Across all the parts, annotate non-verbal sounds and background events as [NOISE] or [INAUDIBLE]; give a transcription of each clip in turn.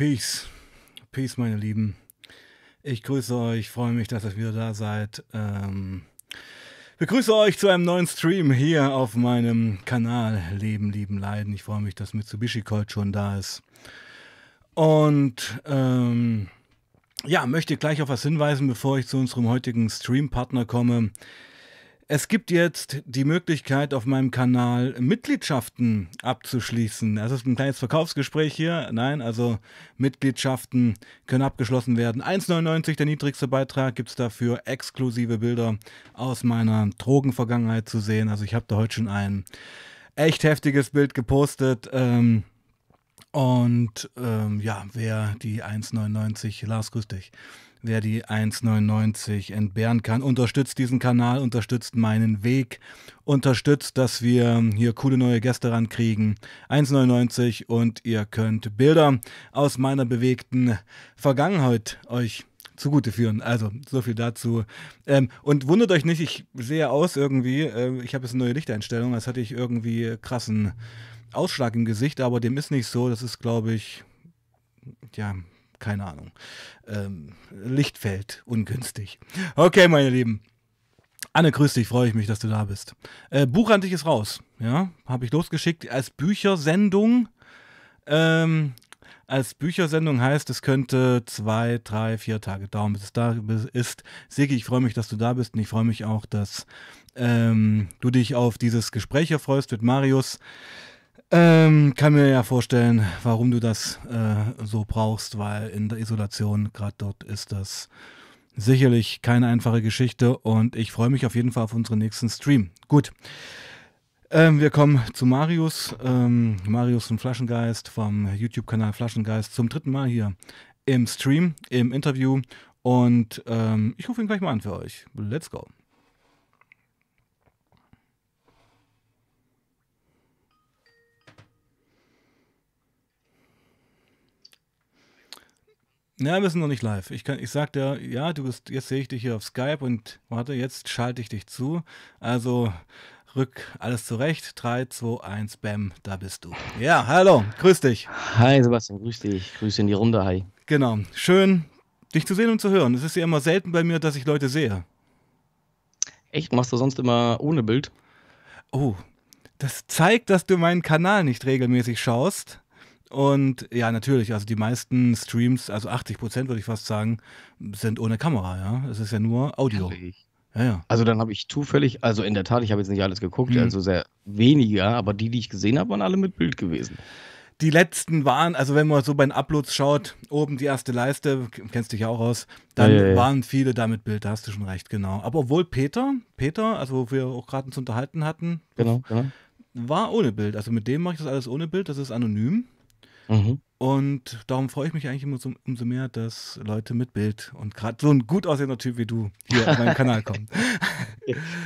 Peace. Peace, meine Lieben. Ich grüße euch, freue mich, dass ihr wieder da seid. Ähm, begrüße euch zu einem neuen Stream hier auf meinem Kanal Leben, Lieben, Leiden. Ich freue mich, dass Mitsubishi Colt schon da ist. Und ähm, ja, möchte gleich auf was hinweisen, bevor ich zu unserem heutigen Stream-Partner komme. Es gibt jetzt die Möglichkeit, auf meinem Kanal Mitgliedschaften abzuschließen. Das ist ein kleines Verkaufsgespräch hier. Nein, also Mitgliedschaften können abgeschlossen werden. 1,99 der niedrigste Beitrag gibt es dafür exklusive Bilder aus meiner Drogenvergangenheit zu sehen. Also ich habe da heute schon ein echt heftiges Bild gepostet. Ähm, und ähm, ja, wer die 1,99, Lars, grüß dich wer die 1,99 entbehren kann. Unterstützt diesen Kanal, unterstützt meinen Weg, unterstützt, dass wir hier coole neue Gäste rankriegen. 1,99 und ihr könnt Bilder aus meiner bewegten Vergangenheit euch zugute führen. Also so viel dazu. Ähm, und wundert euch nicht, ich sehe aus irgendwie, äh, ich habe jetzt eine neue Lichteinstellung, als hatte ich irgendwie krassen Ausschlag im Gesicht, aber dem ist nicht so. Das ist, glaube ich, ja, keine Ahnung. Ähm, Lichtfeld, ungünstig. Okay, meine Lieben. Anne, grüß dich, freue ich mich, dass du da bist. Äh, Buch an dich ist raus, ja, habe ich losgeschickt als Büchersendung. Ähm, als Büchersendung heißt, es könnte zwei, drei, vier Tage dauern, bis es da ist. Sigi, ich freue mich, dass du da bist und ich freue mich auch, dass ähm, du dich auf dieses Gespräch freust mit Marius. Ähm, kann mir ja vorstellen, warum du das äh, so brauchst, weil in der Isolation, gerade dort, ist das sicherlich keine einfache Geschichte und ich freue mich auf jeden Fall auf unseren nächsten Stream. Gut. Ähm, wir kommen zu Marius. Ähm, Marius von Flaschengeist vom YouTube-Kanal Flaschengeist zum dritten Mal hier im Stream, im Interview. Und ähm, ich rufe ihn gleich mal an für euch. Let's go. Ja, wir sind noch nicht live. Ich, kann, ich sag dir, ja, du bist, jetzt sehe ich dich hier auf Skype und warte, jetzt schalte ich dich zu. Also rück alles zurecht. 3, 2, 1, bam, da bist du. Ja, hallo, grüß dich. Hi Sebastian, grüß dich. Grüße in die Runde, hi. Genau, schön, dich zu sehen und zu hören. Es ist ja immer selten bei mir, dass ich Leute sehe. Echt? Machst du sonst immer ohne Bild? Oh, das zeigt, dass du meinen Kanal nicht regelmäßig schaust. Und ja, natürlich, also die meisten Streams, also 80 Prozent würde ich fast sagen, sind ohne Kamera, ja. Es ist ja nur Audio. Ja, ja. Also dann habe ich zufällig, also in der Tat, ich habe jetzt nicht alles geguckt, mhm. also sehr weniger, aber die, die ich gesehen habe, waren alle mit Bild gewesen. Die letzten waren, also wenn man so bei den Uploads schaut, oben die erste Leiste, kennst dich ja auch aus, dann ja, waren viele da mit Bild, da hast du schon recht, genau. Aber obwohl Peter, Peter, also wo wir auch gerade uns unterhalten hatten, genau, genau. war ohne Bild. Also mit dem mache ich das alles ohne Bild, das ist anonym. Mhm. Und darum freue ich mich eigentlich immer so, umso mehr, dass Leute mit Bild und gerade so ein gut aussehender Typ wie du hier auf meinen Kanal kommen.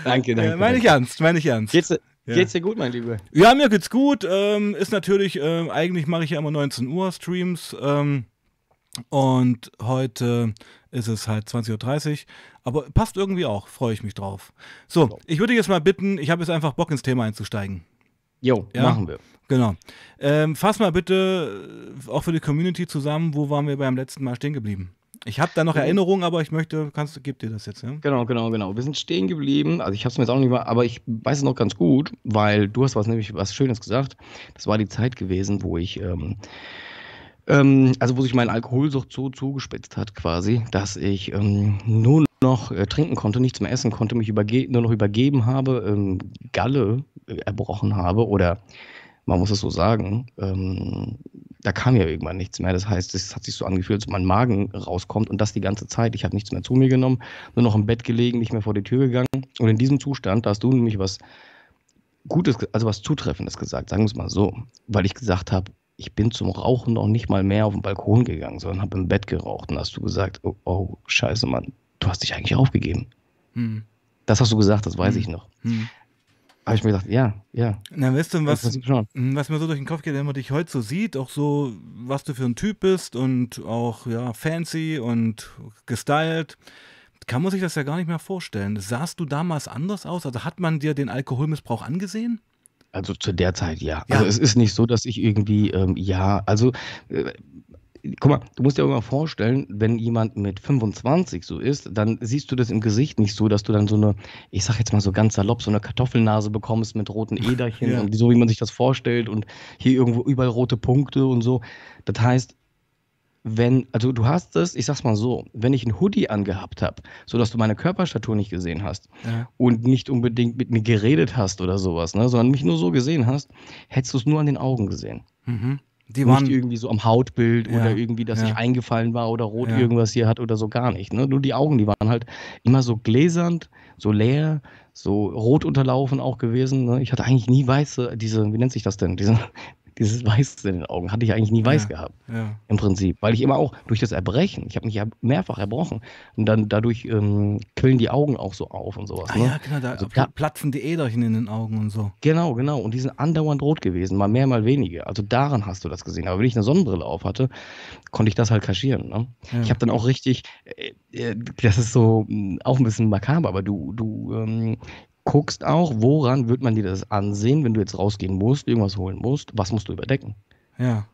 danke, [LAUGHS] danke. Äh, meine ich ernst, meine ich ernst. Geht's, ja. geht's dir gut, mein Lieber? Ja, mir geht's gut. Ähm, ist natürlich, äh, eigentlich mache ich ja immer 19 Uhr Streams. Ähm, und heute ist es halt 20.30 Uhr. Aber passt irgendwie auch, freue ich mich drauf. So, ich würde jetzt mal bitten, ich habe jetzt einfach Bock ins Thema einzusteigen. Jo, ja? machen wir. Genau. Ähm, fass mal bitte äh, auch für die Community zusammen, wo waren wir beim letzten Mal stehen geblieben? Ich habe da noch Erinnerungen, aber ich möchte, kannst du, gib dir das jetzt, ja? Genau, genau, genau. Wir sind stehen geblieben. Also ich habe es mir jetzt auch nicht mal, aber ich weiß es noch ganz gut, weil du hast was nämlich was Schönes gesagt. Das war die Zeit gewesen, wo ich ähm, ähm, also wo sich mein Alkoholsucht so zugespitzt hat quasi, dass ich ähm, nur noch äh, trinken konnte, nichts mehr essen konnte, mich nur noch übergeben habe, ähm, Galle äh, erbrochen habe oder man muss es so sagen, ähm, da kam ja irgendwann nichts mehr. Das heißt, es hat sich so angefühlt, ob mein Magen rauskommt und das die ganze Zeit. Ich habe nichts mehr zu mir genommen, nur noch im Bett gelegen, nicht mehr vor die Tür gegangen. Und in diesem Zustand, da hast du nämlich was Gutes, also was Zutreffendes gesagt, sagen wir es mal so, weil ich gesagt habe, ich bin zum Rauchen noch nicht mal mehr auf den Balkon gegangen, sondern habe im Bett geraucht. Und hast du gesagt, oh, oh scheiße, Mann, du hast dich eigentlich aufgegeben. Hm. Das hast du gesagt, das weiß hm. ich noch. Hm. Habe ich mir gedacht, ja, ja. Na, weißt du, was, hm, was mir so durch den Kopf geht, wenn man dich heute so sieht, auch so, was du für ein Typ bist und auch, ja, fancy und gestylt, kann man sich das ja gar nicht mehr vorstellen. Sahst du damals anders aus? Also hat man dir den Alkoholmissbrauch angesehen? Also zu der Zeit ja. ja. Also es ist nicht so, dass ich irgendwie, ähm, ja, also äh, guck mal, du musst dir immer vorstellen, wenn jemand mit 25 so ist, dann siehst du das im Gesicht nicht so, dass du dann so eine, ich sag jetzt mal so ganz salopp, so eine Kartoffelnase bekommst mit roten Äderchen ja. und so, wie man sich das vorstellt und hier irgendwo überall rote Punkte und so. Das heißt, wenn, also du hast es, ich sag's mal so, wenn ich einen Hoodie angehabt habe, sodass du meine Körperstatur nicht gesehen hast ja. und nicht unbedingt mit mir geredet hast oder sowas, ne, sondern mich nur so gesehen hast, hättest du es nur an den Augen gesehen. Mhm. Die nicht irgendwie so am Hautbild ja, oder irgendwie, dass ja. ich eingefallen war oder rot ja. irgendwas hier hat oder so gar nicht. Ne? Nur die Augen, die waren halt immer so gläsernd, so leer, so rot unterlaufen auch gewesen. Ne? Ich hatte eigentlich nie weiße, diese, wie nennt sich das denn? Diese, dieses [LAUGHS] Weiß in den Augen hatte ich eigentlich nie weiß ja, gehabt. Ja. Im Prinzip. Weil ich immer auch durch das Erbrechen, ich habe mich ja mehrfach erbrochen und dann dadurch ähm, quillen die Augen auch so auf und sowas. Ah, ne? Ja, genau, da also, pl platzen die Äderchen in den Augen und so. Genau, genau. Und die sind andauernd rot gewesen, mal mehr, mal weniger. Also daran hast du das gesehen. Aber wenn ich eine Sonnenbrille auf hatte, konnte ich das halt kaschieren. Ne? Ja. Ich habe dann auch richtig, äh, äh, das ist so mh, auch ein bisschen makaber, aber du, du ähm, guckst auch, woran wird man dir das ansehen, wenn du jetzt rausgehen musst, irgendwas holen musst, was musst du überdecken? Ja.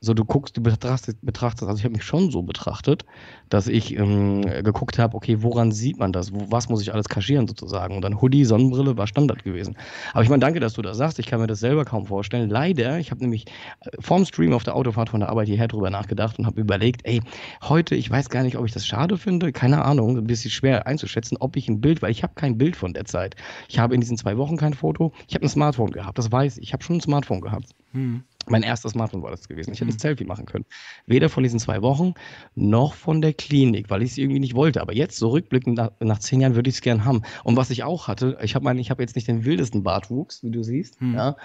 So, du guckst, du betrachtest, betrachtest also ich habe mich schon so betrachtet, dass ich ähm, geguckt habe, okay, woran sieht man das? Wo, was muss ich alles kaschieren sozusagen? Und dann Hoodie, Sonnenbrille war Standard gewesen. Aber ich meine, danke, dass du das sagst. Ich kann mir das selber kaum vorstellen. Leider, ich habe nämlich äh, vorm Stream auf der Autofahrt von der Arbeit hierher drüber nachgedacht und habe überlegt, ey, heute, ich weiß gar nicht, ob ich das schade finde, keine Ahnung, ein bisschen schwer einzuschätzen, ob ich ein Bild, weil ich habe kein Bild von der Zeit. Ich habe in diesen zwei Wochen kein Foto. Ich habe ein Smartphone gehabt, das weiß ich. Ich habe schon ein Smartphone gehabt. Hm. Mein erstes Smartphone war das gewesen. Ich hätte ein mhm. Selfie machen können. Weder von diesen zwei Wochen noch von der Klinik, weil ich es irgendwie nicht wollte. Aber jetzt, so rückblickend nach, nach zehn Jahren, würde ich es gern haben. Und was ich auch hatte, ich habe hab jetzt nicht den wildesten Bartwuchs, wie du siehst, hm. ja.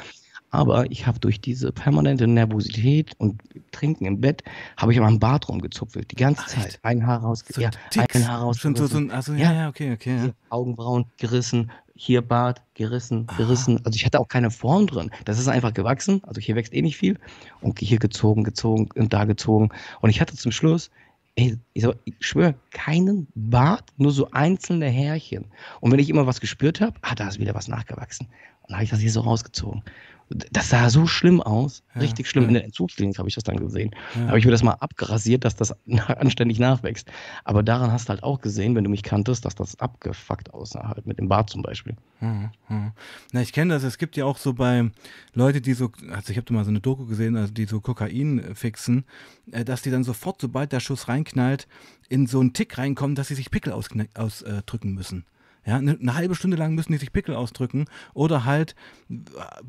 Aber ich habe durch diese permanente Nervosität und Trinken im Bett, habe ich an meinem Bart rumgezupfelt. Die ganze Ach, Zeit. Ein Haar raus, so ja, ein Haar raus. Schon so, so, also, ja, ja, okay, okay. Ja. Augenbrauen gerissen, hier Bart gerissen, gerissen. Ah. Also ich hatte auch keine Form drin. Das ist einfach gewachsen. Also hier wächst eh nicht viel. Und hier gezogen, gezogen und da gezogen. Und ich hatte zum Schluss, ey, ich, ich schwöre, keinen Bart, nur so einzelne Härchen. Und wenn ich immer was gespürt habe, ah, da ist wieder was nachgewachsen. Dann habe ich das hier so rausgezogen. Das sah so schlimm aus, ja, richtig schlimm. Ja. In der Entzugsklinik habe ich das dann gesehen. Ja. habe ich mir das mal abgerasiert, dass das [LAUGHS] anständig nachwächst. Aber daran hast du halt auch gesehen, wenn du mich kanntest, dass das abgefuckt aussah, halt mit dem Bart zum Beispiel. Hm, hm. Na, ich kenne das. Es gibt ja auch so bei Leute, die so, also ich habe da mal so eine Doku gesehen, also die so Kokain fixen, äh, dass die dann sofort, sobald der Schuss reinknallt, in so einen Tick reinkommen, dass sie sich Pickel ausdrücken müssen. Ja, eine, eine, halbe Stunde lang müssen die sich Pickel ausdrücken oder halt,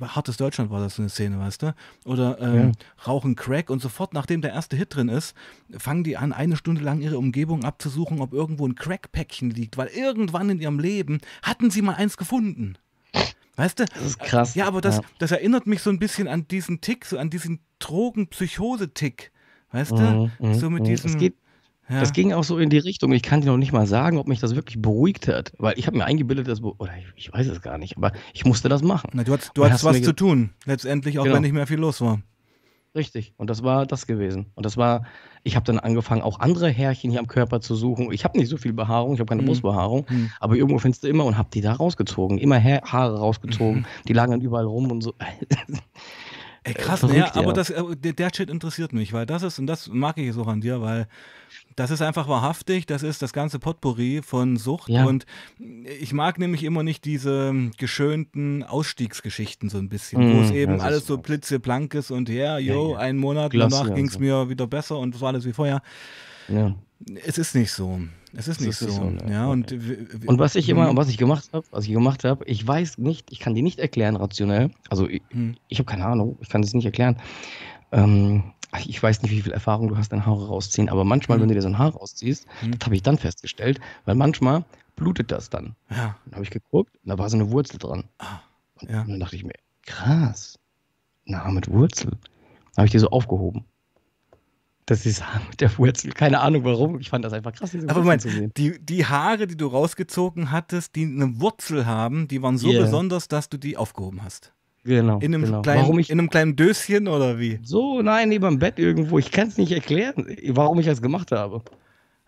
hartes Deutschland war das so eine Szene, weißt du? Oder ähm, ja. rauchen Crack und sofort, nachdem der erste Hit drin ist, fangen die an, eine Stunde lang ihre Umgebung abzusuchen, ob irgendwo ein Crack-Päckchen liegt, weil irgendwann in ihrem Leben hatten sie mal eins gefunden. Weißt du? Das ist krass. Ja, aber das, ja. das erinnert mich so ein bisschen an diesen Tick, so an diesen Drogenpsychose-Tick. Weißt du? Mhm, so mit mhm. diesem. Es geht, ja. Das ging auch so in die Richtung. Ich kann dir noch nicht mal sagen, ob mich das wirklich beruhigt hat. Weil ich habe mir eingebildet, dass, oder ich, ich, weiß es gar nicht, aber ich musste das machen. Na, du hattest, du hattest was zu tun, letztendlich, auch genau. wenn nicht mehr viel los war. Richtig. Und das war das gewesen. Und das war, ich habe dann angefangen, auch andere Härchen hier am Körper zu suchen. Ich habe nicht so viel Behaarung, ich habe keine hm. Brustbehaarung, hm. aber irgendwo findest du immer und habe die da rausgezogen. Immer ha Haare rausgezogen. Mhm. Die lagen dann überall rum und so. [LAUGHS] Ey, krass, Verrückt, ja, aber Das, äh, der, der Shit interessiert mich, weil das ist, und das mag ich so an dir, weil das ist einfach wahrhaftig, das ist das ganze Potpourri von Sucht ja. und ich mag nämlich immer nicht diese geschönten Ausstiegsgeschichten so ein bisschen, mm, wo es eben alles so blitzeblank ist und ja, jo, ja, ja. einen Monat Gloss, danach ging es mir wieder besser und es war alles wie vorher. Ja. Es ist nicht so. Es ist nicht so. so ne? ja, und, und was ich immer, was ich gemacht habe, was ich gemacht habe, ich weiß nicht, ich kann die nicht erklären rationell. Also ich, hm. ich habe keine Ahnung, ich kann es nicht erklären. Ähm, ich weiß nicht, wie viel Erfahrung du hast, dein Haare rausziehen, aber manchmal, mhm. wenn du dir so ein Haar rausziehst, mhm. das habe ich dann festgestellt, weil manchmal blutet das dann. Ja. Dann habe ich geguckt, da war so eine Wurzel dran. Ah, ja. Und dann dachte ich mir, krass, ein Haar mit Wurzel. Dann habe ich die so aufgehoben. Das ist mit der Wurzel. Keine Ahnung warum. Ich fand das einfach krass, diese Aber Moment, die, die Haare, die du rausgezogen hattest, die eine Wurzel haben, die waren so yeah. besonders, dass du die aufgehoben hast. Genau. In einem, genau. Kleinen, warum ich, in einem kleinen Döschen oder wie? So, nein, neben dem Bett irgendwo. Ich kann es nicht erklären, warum ich das gemacht habe.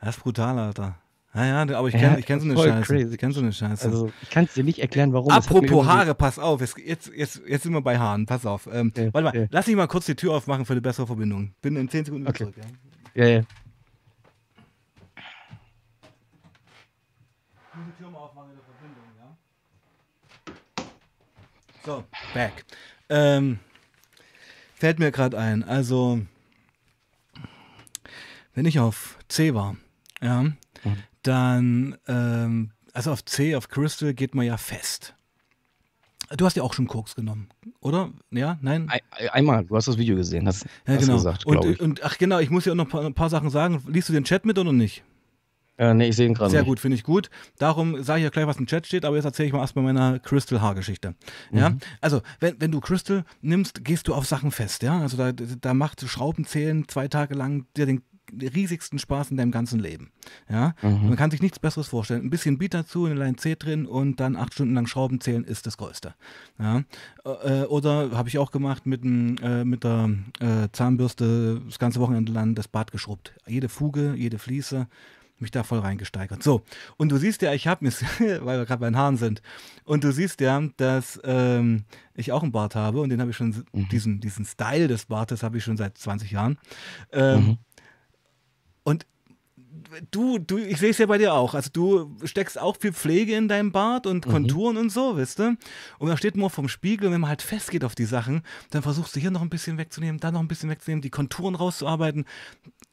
Das ist brutal, Alter. Ja, ja, aber ich kenne ja, kenn so eine Scheiße. Crazy. Ich kenne so eine Scheiße. Also, ich kann es dir nicht erklären, warum. Apropos Haare, pass auf. Jetzt, jetzt, jetzt sind wir bei Haaren. Pass auf. Ähm, ja, warte mal, ja. lass mich mal kurz die Tür aufmachen für eine bessere Verbindung. Bin in 10 Sekunden okay. zurück. Ja? Ja, ja. So, back. Ähm, fällt mir gerade ein. Also, wenn ich auf C war, ja, mhm. Dann, ähm, also auf C, auf Crystal geht man ja fest. Du hast ja auch schon Koks genommen, oder? Ja, nein? einmal, du hast das Video gesehen, hast, ja, hast genau. gesagt, und, und, ach genau, ich muss ja auch noch ein paar, ein paar Sachen sagen. Liest du den Chat mit oder nicht? Äh, nee, ich sehe ihn gerade Sehr nicht. gut, finde ich gut. Darum sage ich ja gleich, was im Chat steht, aber jetzt erzähle ich mal erstmal meiner Crystal Haargeschichte. Ja, mhm. also, wenn, wenn du Crystal nimmst, gehst du auf Sachen fest, ja. Also, da, da macht Schraubenzählen zwei Tage lang dir den riesigsten Spaß in deinem ganzen Leben. Ja, mhm. man kann sich nichts Besseres vorstellen. Ein bisschen Beat dazu, eine Line C drin und dann acht Stunden lang Schrauben zählen ist das Größte. Ja, äh, oder habe ich auch gemacht mit, äh, mit der äh, Zahnbürste das ganze Wochenende lang das Bad geschrubbt. Jede Fuge, jede Fliese, mich da voll reingesteigert. So, und du siehst ja, ich habe mich, [LAUGHS] weil wir gerade bei den Haaren sind, und du siehst ja, dass ähm, ich auch einen Bart habe und den habe ich schon, mhm. diesen, diesen Style des Bartes habe ich schon seit 20 Jahren. Ähm, mhm. Und du, du, ich sehe es ja bei dir auch. Also du steckst auch viel Pflege in deinem Bart und mhm. Konturen mhm. und so, weißt du? Und da steht nur vom Spiegel, wenn man halt festgeht auf die Sachen, dann versuchst du hier noch ein bisschen wegzunehmen, da noch ein bisschen wegzunehmen, die Konturen rauszuarbeiten.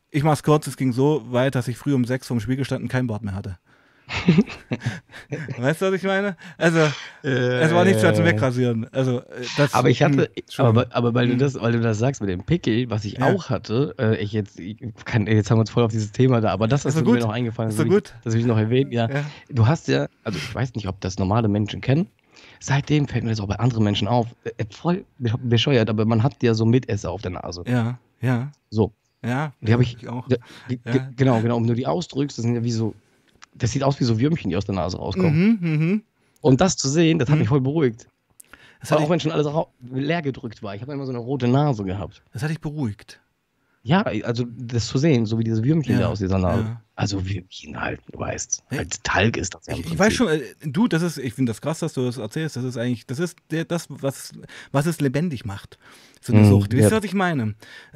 Ich mach's kurz, es ging so weit, dass ich früh um sechs vom Spiegel stand und kein Bart mehr hatte. [LAUGHS] weißt du, was ich meine? Also, äh, es war nichts mehr zum Wegrasieren. Also, äh, das, aber ich hatte, aber, aber weil, du das, weil du das sagst mit dem Pickel, was ich ja. auch hatte, äh, ich jetzt, ich kann, jetzt haben wir uns voll auf dieses Thema da, aber das ist, ist mir noch eingefallen. Ist so gut. Das will ich noch erwähnen, ja. ja. Du hast ja, also ich weiß nicht, ob das normale Menschen kennen. Seitdem fällt mir das auch bei anderen Menschen auf. Äh, voll bescheuert, aber man hat ja so Mitesser auf der Nase. Ja, ja. So. Ja, die habe ich, ich, auch. Die, ja. Genau, genau. Und du die ausdrückst, das sind ja wie so, das sieht aus wie so Würmchen, die aus der Nase rauskommen. Mhm, mh. Und das zu sehen, das hat mhm. mich voll beruhigt. Das auch wenn schon alles leer gedrückt war. Ich habe immer so eine rote Nase gehabt. Das hat dich beruhigt. Ja, also das zu sehen, so wie diese Würmchen ja, da aus dieser Nase. Ja. Also Würmchen halt, du weißt. Halt Talg ist das ja. Ich, ich weiß schon, äh, du, das ist, ich finde das krass, dass du das erzählst. Das ist eigentlich, das ist der, das, was, was es lebendig macht. So eine mhm, Sucht. Wisst ihr, ja. was ich meine?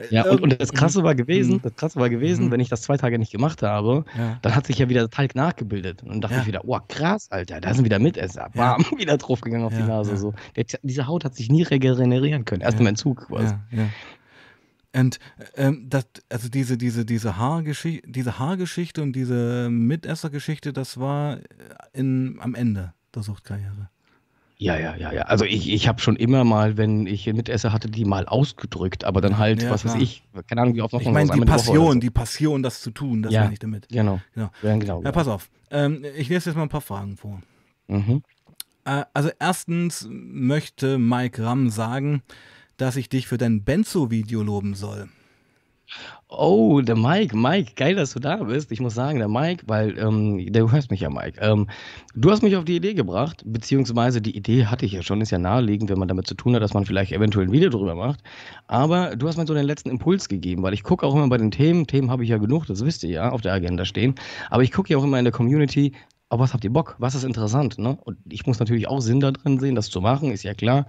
Ja, und, und das Krasse war gewesen, mhm. das Krasse war gewesen, mhm. wenn ich das zwei Tage nicht gemacht habe, ja. dann hat sich ja wieder Talg nachgebildet. Und dann dachte ich wieder, oh krass, Alter, da sind wieder Mitesser. Bam, [LAUGHS] wieder draufgegangen auf die Nase. So. Der, diese Haut hat sich nie regenerieren können. Erst im Entzug quasi. Ja, und ähm, das, also diese, diese, diese, Haargeschichte, diese Haargeschichte und diese Mitessergeschichte, das war in, am Ende der Suchtkarriere. Ja, ja, ja, ja. Also ich, ich habe schon immer mal, wenn ich Mitesser hatte, die mal ausgedrückt, aber dann halt, ja, was klar. weiß ich, keine Ahnung, wie oft noch Ich meine, die Passion, die Passion, das zu tun, das ja, meine ich damit. Genau. genau. Ja, genau. Ja, pass auf. Ähm, ich lese jetzt mal ein paar Fragen vor. Mhm. Äh, also erstens möchte Mike Ramm sagen, dass ich dich für dein Benzo-Video loben soll. Oh, der Mike, Mike, geil, dass du da bist. Ich muss sagen, der Mike, weil ähm, du hörst mich ja, Mike. Ähm, du hast mich auf die Idee gebracht, beziehungsweise die Idee hatte ich ja schon, ist ja naheliegend, wenn man damit zu tun hat, dass man vielleicht eventuell ein Video drüber macht. Aber du hast mir so den letzten Impuls gegeben, weil ich gucke auch immer bei den Themen, Themen habe ich ja genug, das wisst ihr ja, auf der Agenda stehen. Aber ich gucke ja auch immer in der Community, auf was habt ihr Bock? Was ist interessant? Ne? Und ich muss natürlich auch Sinn da drin sehen, das zu machen, ist ja klar.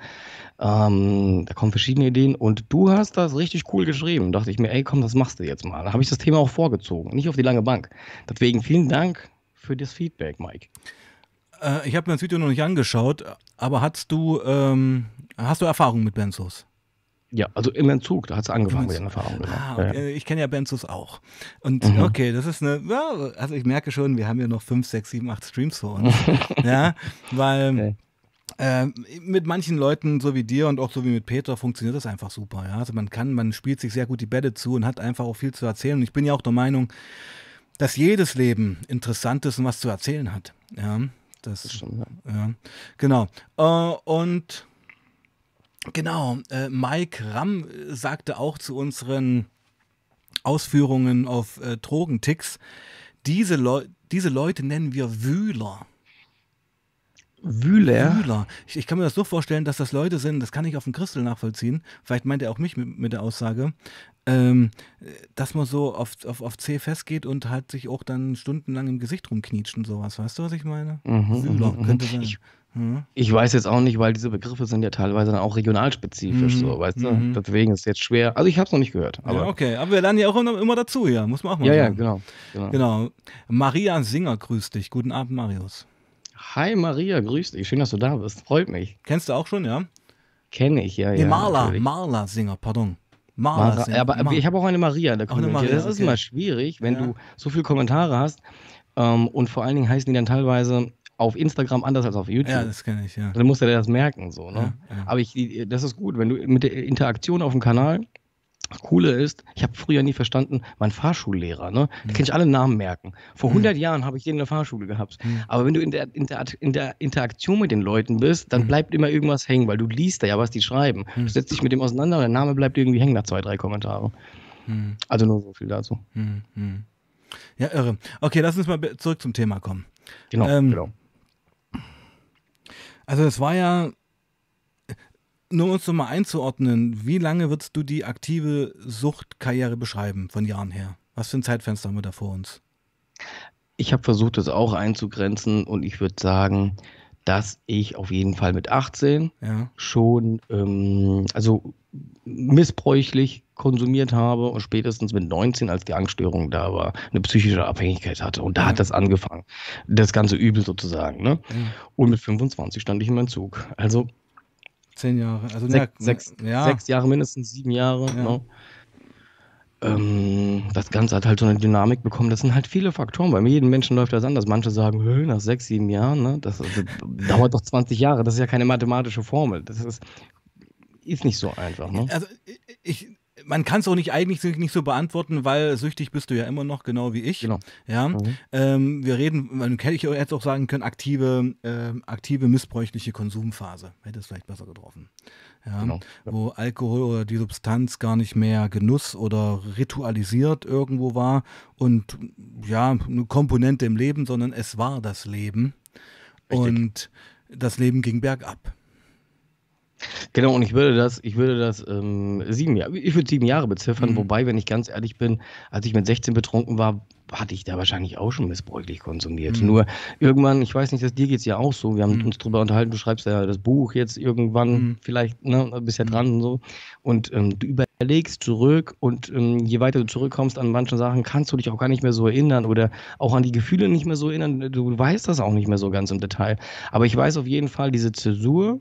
Ähm, da kommen verschiedene Ideen und du hast das richtig cool geschrieben. Da dachte ich mir, ey, komm, das machst du jetzt mal. Da habe ich das Thema auch vorgezogen, nicht auf die lange Bank. Deswegen vielen Dank für das Feedback, Mike. Äh, ich habe mir das Video noch nicht angeschaut, aber hast du, ähm, hast du Erfahrung mit Benzos? Ja, also im Entzug, da hat es angefangen mit den Erfahrungen. Genau. Ah, okay. ja, Ich kenne ja Benzos auch. Und mhm. okay, das ist eine, ja, also ich merke schon, wir haben ja noch fünf, sechs, sieben, acht Streams vor uns. [LAUGHS] ja, weil okay. äh, mit manchen Leuten, so wie dir und auch so wie mit Peter, funktioniert das einfach super. Ja? Also man kann, man spielt sich sehr gut die Bälle zu und hat einfach auch viel zu erzählen. Und ich bin ja auch der Meinung, dass jedes Leben interessant ist und was zu erzählen hat. Ja, das, das stimmt, ja. ja. Genau. Uh, und Genau, äh, Mike Ramm sagte auch zu unseren Ausführungen auf äh, Drogenticks, diese, Leu diese Leute nennen wir Wühler. Wühler? Wühler. Ich, ich, kann mir das so vorstellen, dass das Leute sind, das kann ich auf dem Christel nachvollziehen, vielleicht meint er auch mich mit, mit der Aussage, ähm, dass man so auf, auf, auf C festgeht und halt sich auch dann stundenlang im Gesicht rumknietscht und sowas. Weißt du, was ich meine? Mhm, Wühler, mhm, könnte sein. Ich, Hm. Ich weiß jetzt auch nicht, weil diese Begriffe sind ja teilweise dann auch regionalspezifisch, mhm. so, weißt du? Mhm. Deswegen ist es jetzt schwer. Also ich habe es noch nicht gehört. Aber ja, okay, aber wir lernen ja auch immer, immer dazu, ja, muss man auch mal Ja, sagen. ja, genau, genau. Genau. Maria Singer grüßt dich. Guten Abend, Marius. Hi Maria, grüß dich. Schön, dass du da bist. Freut mich. Kennst du auch schon, ja? Kenne ich, ja, nee, ja. Marla, Marla Singer, pardon. Marla, Singer. Aber Mar ich habe auch eine Maria in der Community. Das ist okay. immer schwierig, wenn ja. du so viele Kommentare hast. Ähm, und vor allen Dingen heißen die dann teilweise auf Instagram anders als auf YouTube. Ja, das kenne ich, ja. Dann musst du dir das merken, so, ne? Ja, ja. Aber ich, das ist gut, wenn du mit der Interaktion auf dem Kanal, das Coole ist, ich habe früher nie verstanden, mein Fahrschullehrer, ne? Da kann ich alle Namen merken. Vor 100 mhm. Jahren habe ich den in der Fahrschule gehabt. Mhm. Aber wenn du in der, in, der, in der Interaktion mit den Leuten bist, dann mhm. bleibt immer irgendwas hängen, weil du liest da ja, was die schreiben. Mhm. Du setzt dich mit dem auseinander und der Name bleibt irgendwie hängen nach zwei, drei Kommentaren. Mhm. Also nur so viel dazu. Ja, irre. Okay, lass uns mal zurück zum Thema kommen. Genau, ähm, genau. Also es war ja, nur uns nochmal einzuordnen, wie lange würdest du die aktive Suchtkarriere beschreiben von Jahren her? Was für ein Zeitfenster haben wir da vor uns? Ich habe versucht, das auch einzugrenzen und ich würde sagen, dass ich auf jeden Fall mit 18 ja. schon, ähm, also missbräuchlich konsumiert habe und spätestens mit 19, als die Angststörung da war, eine psychische Abhängigkeit hatte. Und da ja. hat das angefangen. Das ganze Übel sozusagen. Ne? Ja. Und mit 25 stand ich in meinem Zug. Also zehn Jahre. Also sechs, sechs, sechs Jahre mindestens, sieben Jahre. Ne? Ähm, das Ganze hat halt so eine Dynamik bekommen. Das sind halt viele Faktoren. Bei jedem Menschen läuft das anders. Manche sagen, nach sechs, sieben Jahren, ne? das, das [LAUGHS] dauert doch 20 Jahre. Das ist ja keine mathematische Formel. Das ist, ist nicht so einfach. Ne? Also ich, man kann es auch nicht eigentlich nicht so beantworten, weil süchtig bist du ja immer noch, genau wie ich. Genau. Ja, mhm. ähm, wir reden, man hätte ich jetzt auch sagen können, aktive, äh, aktive missbräuchliche Konsumphase. Hätte es vielleicht besser getroffen. Ja, genau. Wo Alkohol oder die Substanz gar nicht mehr Genuss oder ritualisiert irgendwo war und ja, eine Komponente im Leben, sondern es war das Leben. Richtig. Und das Leben ging bergab. Genau, und ich würde das, ich würde das ähm, sieben Jahre, ich würde sieben Jahre beziffern, mhm. wobei, wenn ich ganz ehrlich bin, als ich mit 16 betrunken war, hatte ich da wahrscheinlich auch schon missbräuchlich konsumiert. Mhm. Nur irgendwann, ich weiß nicht, dass dir geht es ja auch so. Wir haben mhm. uns drüber unterhalten, du schreibst ja das Buch jetzt irgendwann, mhm. vielleicht, ne, bist ja mhm. dran und so. Und ähm, du überlegst zurück und ähm, je weiter du zurückkommst an manchen Sachen, kannst du dich auch gar nicht mehr so erinnern oder auch an die Gefühle nicht mehr so erinnern. Du weißt das auch nicht mehr so ganz im Detail. Aber ich weiß auf jeden Fall, diese Zäsur,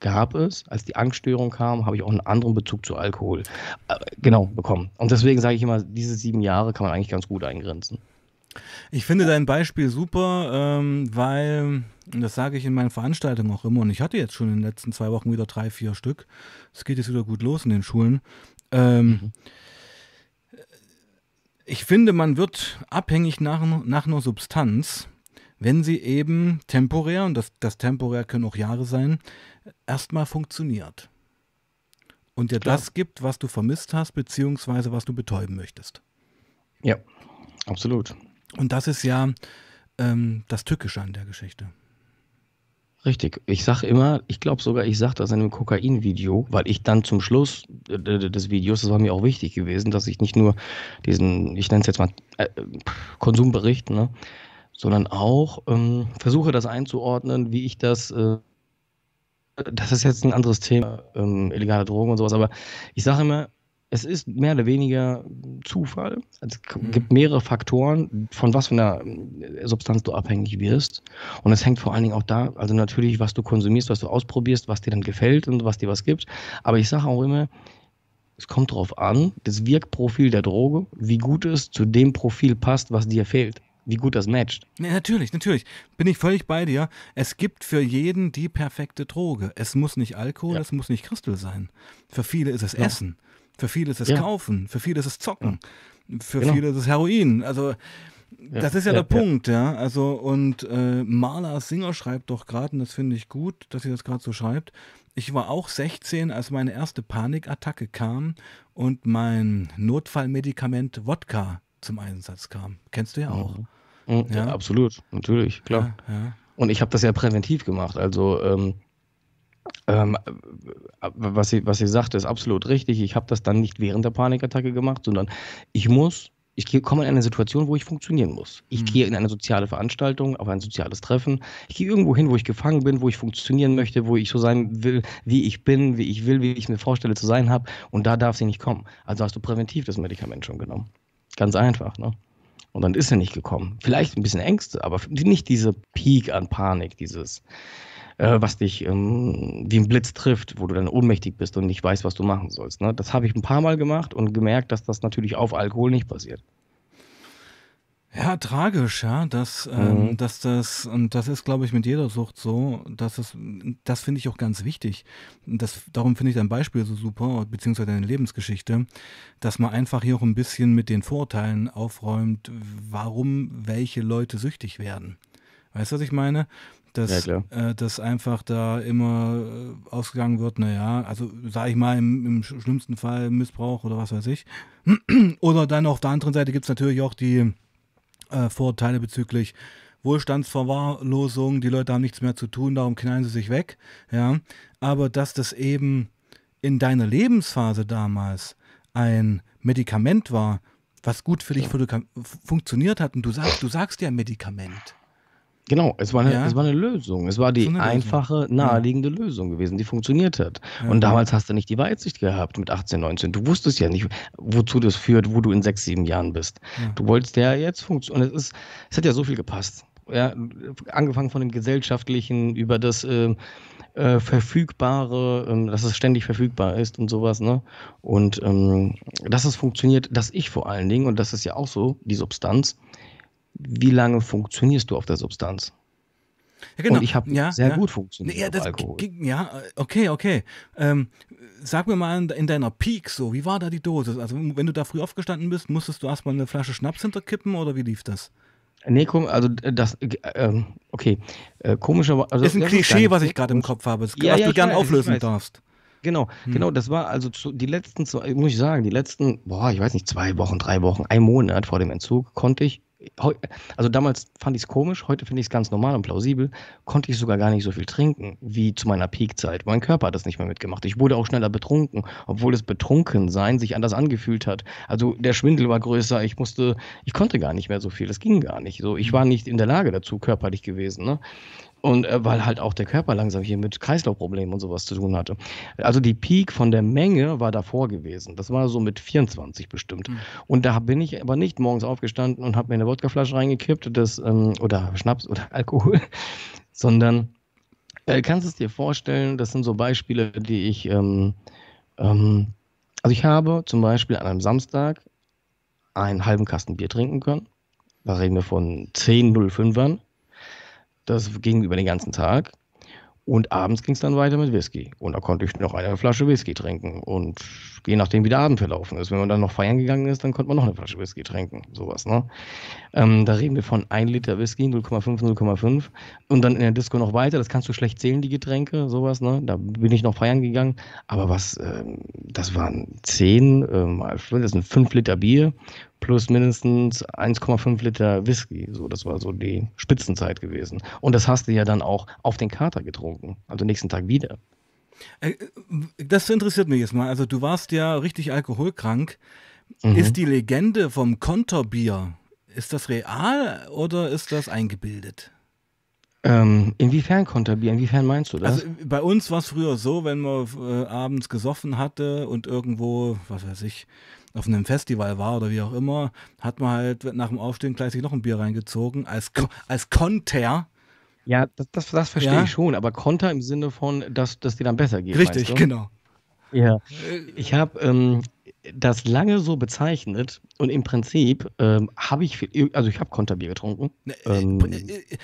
gab es. Als die Angststörung kam, habe ich auch einen anderen Bezug zu Alkohol äh, genau bekommen. Und deswegen sage ich immer, diese sieben Jahre kann man eigentlich ganz gut eingrenzen. Ich finde dein Beispiel super, ähm, weil, das sage ich in meinen Veranstaltungen auch immer, und ich hatte jetzt schon in den letzten zwei Wochen wieder drei, vier Stück. Es geht jetzt wieder gut los in den Schulen. Ähm, mhm. Ich finde, man wird abhängig nach, nach einer Substanz, wenn sie eben temporär, und das, das temporär können auch Jahre sein, erstmal funktioniert. Und dir Klar. das gibt, was du vermisst hast, beziehungsweise was du betäuben möchtest. Ja, absolut. Und das ist ja ähm, das Tückische an der Geschichte. Richtig. Ich sage immer, ich glaube sogar, ich sage das in einem Kokain-Video, weil ich dann zum Schluss des Videos, das war mir auch wichtig gewesen, dass ich nicht nur diesen, ich nenne es jetzt mal äh, Konsumbericht, ne, sondern auch ähm, versuche das einzuordnen, wie ich das äh, das ist jetzt ein anderes Thema, ähm, illegale Drogen und sowas, aber ich sage immer, es ist mehr oder weniger Zufall. Es mhm. gibt mehrere Faktoren, von was für einer äh, Substanz du abhängig wirst. Und es hängt vor allen Dingen auch da, also natürlich, was du konsumierst, was du ausprobierst, was dir dann gefällt und was dir was gibt. Aber ich sage auch immer, es kommt darauf an, das Wirkprofil der Droge, wie gut es zu dem Profil passt, was dir fehlt wie gut das matcht. Nee, natürlich, natürlich. Bin ich völlig bei dir. Es gibt für jeden die perfekte Droge. Es muss nicht Alkohol, ja. es muss nicht Christel sein. Für viele ist es ja. Essen. Für viele ist es ja. Kaufen. Für viele ist es Zocken. Für genau. viele ist es Heroin. Also, das ist ja, der Punkt, ja. Also, und äh, Marla Singer schreibt doch gerade, und das finde ich gut, dass sie das gerade so schreibt. Ich war auch 16, als meine erste Panikattacke kam und mein Notfallmedikament Wodka zum Einsatz kam. Kennst du ja auch. Mhm. Mhm, ja? ja? absolut, natürlich, klar. Ja, ja. Und ich habe das ja präventiv gemacht. Also ähm, ähm, was, sie, was sie sagte, ist absolut richtig. Ich habe das dann nicht während der Panikattacke gemacht, sondern ich muss ich komme in eine Situation, wo ich funktionieren muss. Ich mhm. gehe in eine soziale Veranstaltung, auf ein soziales Treffen. Ich gehe irgendwo hin, wo ich gefangen bin, wo ich funktionieren möchte, wo ich so sein will, wie ich bin, wie ich will, wie ich mir vorstelle zu sein habe. Und da darf sie nicht kommen. Also hast du präventiv das Medikament schon genommen. Ganz einfach, ne? Und dann ist sie nicht gekommen. Vielleicht ein bisschen Ängste, aber nicht diese Peak an Panik, dieses, äh, was dich ähm, wie ein Blitz trifft, wo du dann ohnmächtig bist und nicht weißt, was du machen sollst. Ne? Das habe ich ein paar Mal gemacht und gemerkt, dass das natürlich auf Alkohol nicht passiert. Ja, tragisch, ja, dass, ähm, mhm. dass das, und das ist, glaube ich, mit jeder Sucht so, dass es, das finde ich auch ganz wichtig. Das, darum finde ich dein Beispiel so super, beziehungsweise deine Lebensgeschichte, dass man einfach hier auch ein bisschen mit den Vorurteilen aufräumt, warum welche Leute süchtig werden. Weißt du, was ich meine? dass, ja, äh, dass einfach da immer äh, ausgegangen wird, naja, also sage ich mal im, im, schlimmsten Fall Missbrauch oder was weiß ich. [CLEARS THROAT] oder dann auf der anderen Seite gibt es natürlich auch die äh, Vorurteile bezüglich Wohlstandsverwahrlosung, die Leute haben nichts mehr zu tun, darum knallen sie sich weg. Ja, aber dass das eben in deiner Lebensphase damals ein Medikament war, was gut für dich funktioniert hat und du sagst, du sagst ja Medikament. Genau, es war, eine, ja. es war eine Lösung. Es war die so einfache, naheliegende ja. Lösung gewesen, die funktioniert hat. Ja. Und damals hast du nicht die Weitsicht gehabt mit 18, 19. Du wusstest ja nicht, wozu das führt, wo du in sechs, sieben Jahren bist. Du wolltest ja jetzt funktionieren. Und es, ist, es hat ja so viel gepasst. Ja, angefangen von dem Gesellschaftlichen über das äh, äh, Verfügbare, äh, dass es ständig verfügbar ist und sowas. Ne? Und ähm, dass es funktioniert, dass ich vor allen Dingen, und das ist ja auch so, die Substanz, wie lange funktionierst du auf der Substanz? Ja, genau. Und ich habe ja, sehr ja. gut funktioniert ja, das, Alkohol. Ja, okay, okay. Ähm, sag mir mal in deiner Peak so, wie war da die Dosis? Also wenn du da früh aufgestanden bist, musstest du erstmal eine Flasche Schnaps hinterkippen oder wie lief das? Nee, komm, also das, äh, okay, äh, komischerweise. Also, ist ein Klischee, was ich gerade im Kopf habe, das, ja, was du gern auflösen darfst. Genau, hm. genau, das war also zu, die letzten, muss ich sagen, die letzten, boah, ich weiß nicht, zwei Wochen, drei Wochen, ein Monat vor dem Entzug konnte ich also damals fand ich es komisch, heute finde ich es ganz normal und plausibel, konnte ich sogar gar nicht so viel trinken wie zu meiner Peakzeit. Mein Körper hat das nicht mehr mitgemacht. Ich wurde auch schneller betrunken, obwohl das Betrunkensein sich anders angefühlt hat. Also der Schwindel war größer, ich musste, ich konnte gar nicht mehr so viel, das ging gar nicht. So, ich war nicht in der Lage dazu, körperlich gewesen. Ne? Und äh, weil halt auch der Körper langsam hier mit Kreislaufproblemen und sowas zu tun hatte. Also die Peak von der Menge war davor gewesen. Das war so mit 24 bestimmt. Mhm. Und da bin ich aber nicht morgens aufgestanden und habe mir eine Wodkaflasche reingekippt das, ähm, oder Schnaps oder [LAUGHS] Alkohol, sondern äh, kannst es dir vorstellen, das sind so Beispiele, die ich, ähm, ähm, also ich habe zum Beispiel an einem Samstag einen halben Kasten Bier trinken können. Da reden wir von 10 05ern das ging über den ganzen Tag. Und abends ging es dann weiter mit Whisky. Und da konnte ich noch eine Flasche Whisky trinken. Und je nachdem, wie der Abend verlaufen ist. Wenn man dann noch feiern gegangen ist, dann konnte man noch eine Flasche Whisky trinken. Sowas, ne? Ähm, da reden wir von 1 Liter Whisky, 0,5, 0,5. Und dann in der Disco noch weiter. Das kannst du schlecht zählen, die Getränke, sowas, ne? Da bin ich noch feiern gegangen. Aber was, ähm, das waren 10 äh, mal, das sind 5 Liter Bier plus mindestens 1,5 Liter Whisky. So, das war so die Spitzenzeit gewesen. Und das hast du ja dann auch auf den Kater getrunken, also nächsten Tag wieder. Äh, das interessiert mich jetzt mal. Also du warst ja richtig alkoholkrank. Mhm. Ist die Legende vom Konterbier, ist das real oder ist das eingebildet? Ähm, inwiefern Konterbier? Inwiefern meinst du das? Also bei uns war es früher so, wenn man äh, abends gesoffen hatte und irgendwo, was weiß ich, auf einem Festival war oder wie auch immer, hat man halt nach dem Aufstehen gleich sich noch ein Bier reingezogen als, als Konter. Ja, das, das, das verstehe ja. ich schon, aber Konter im Sinne von, dass, dass dir dann besser geht. Richtig, weißt du? genau. Ja, ich habe ähm, das lange so bezeichnet und im Prinzip ähm, habe ich viel, also ich habe Konterbier getrunken. Ne, äh, ähm, äh, äh,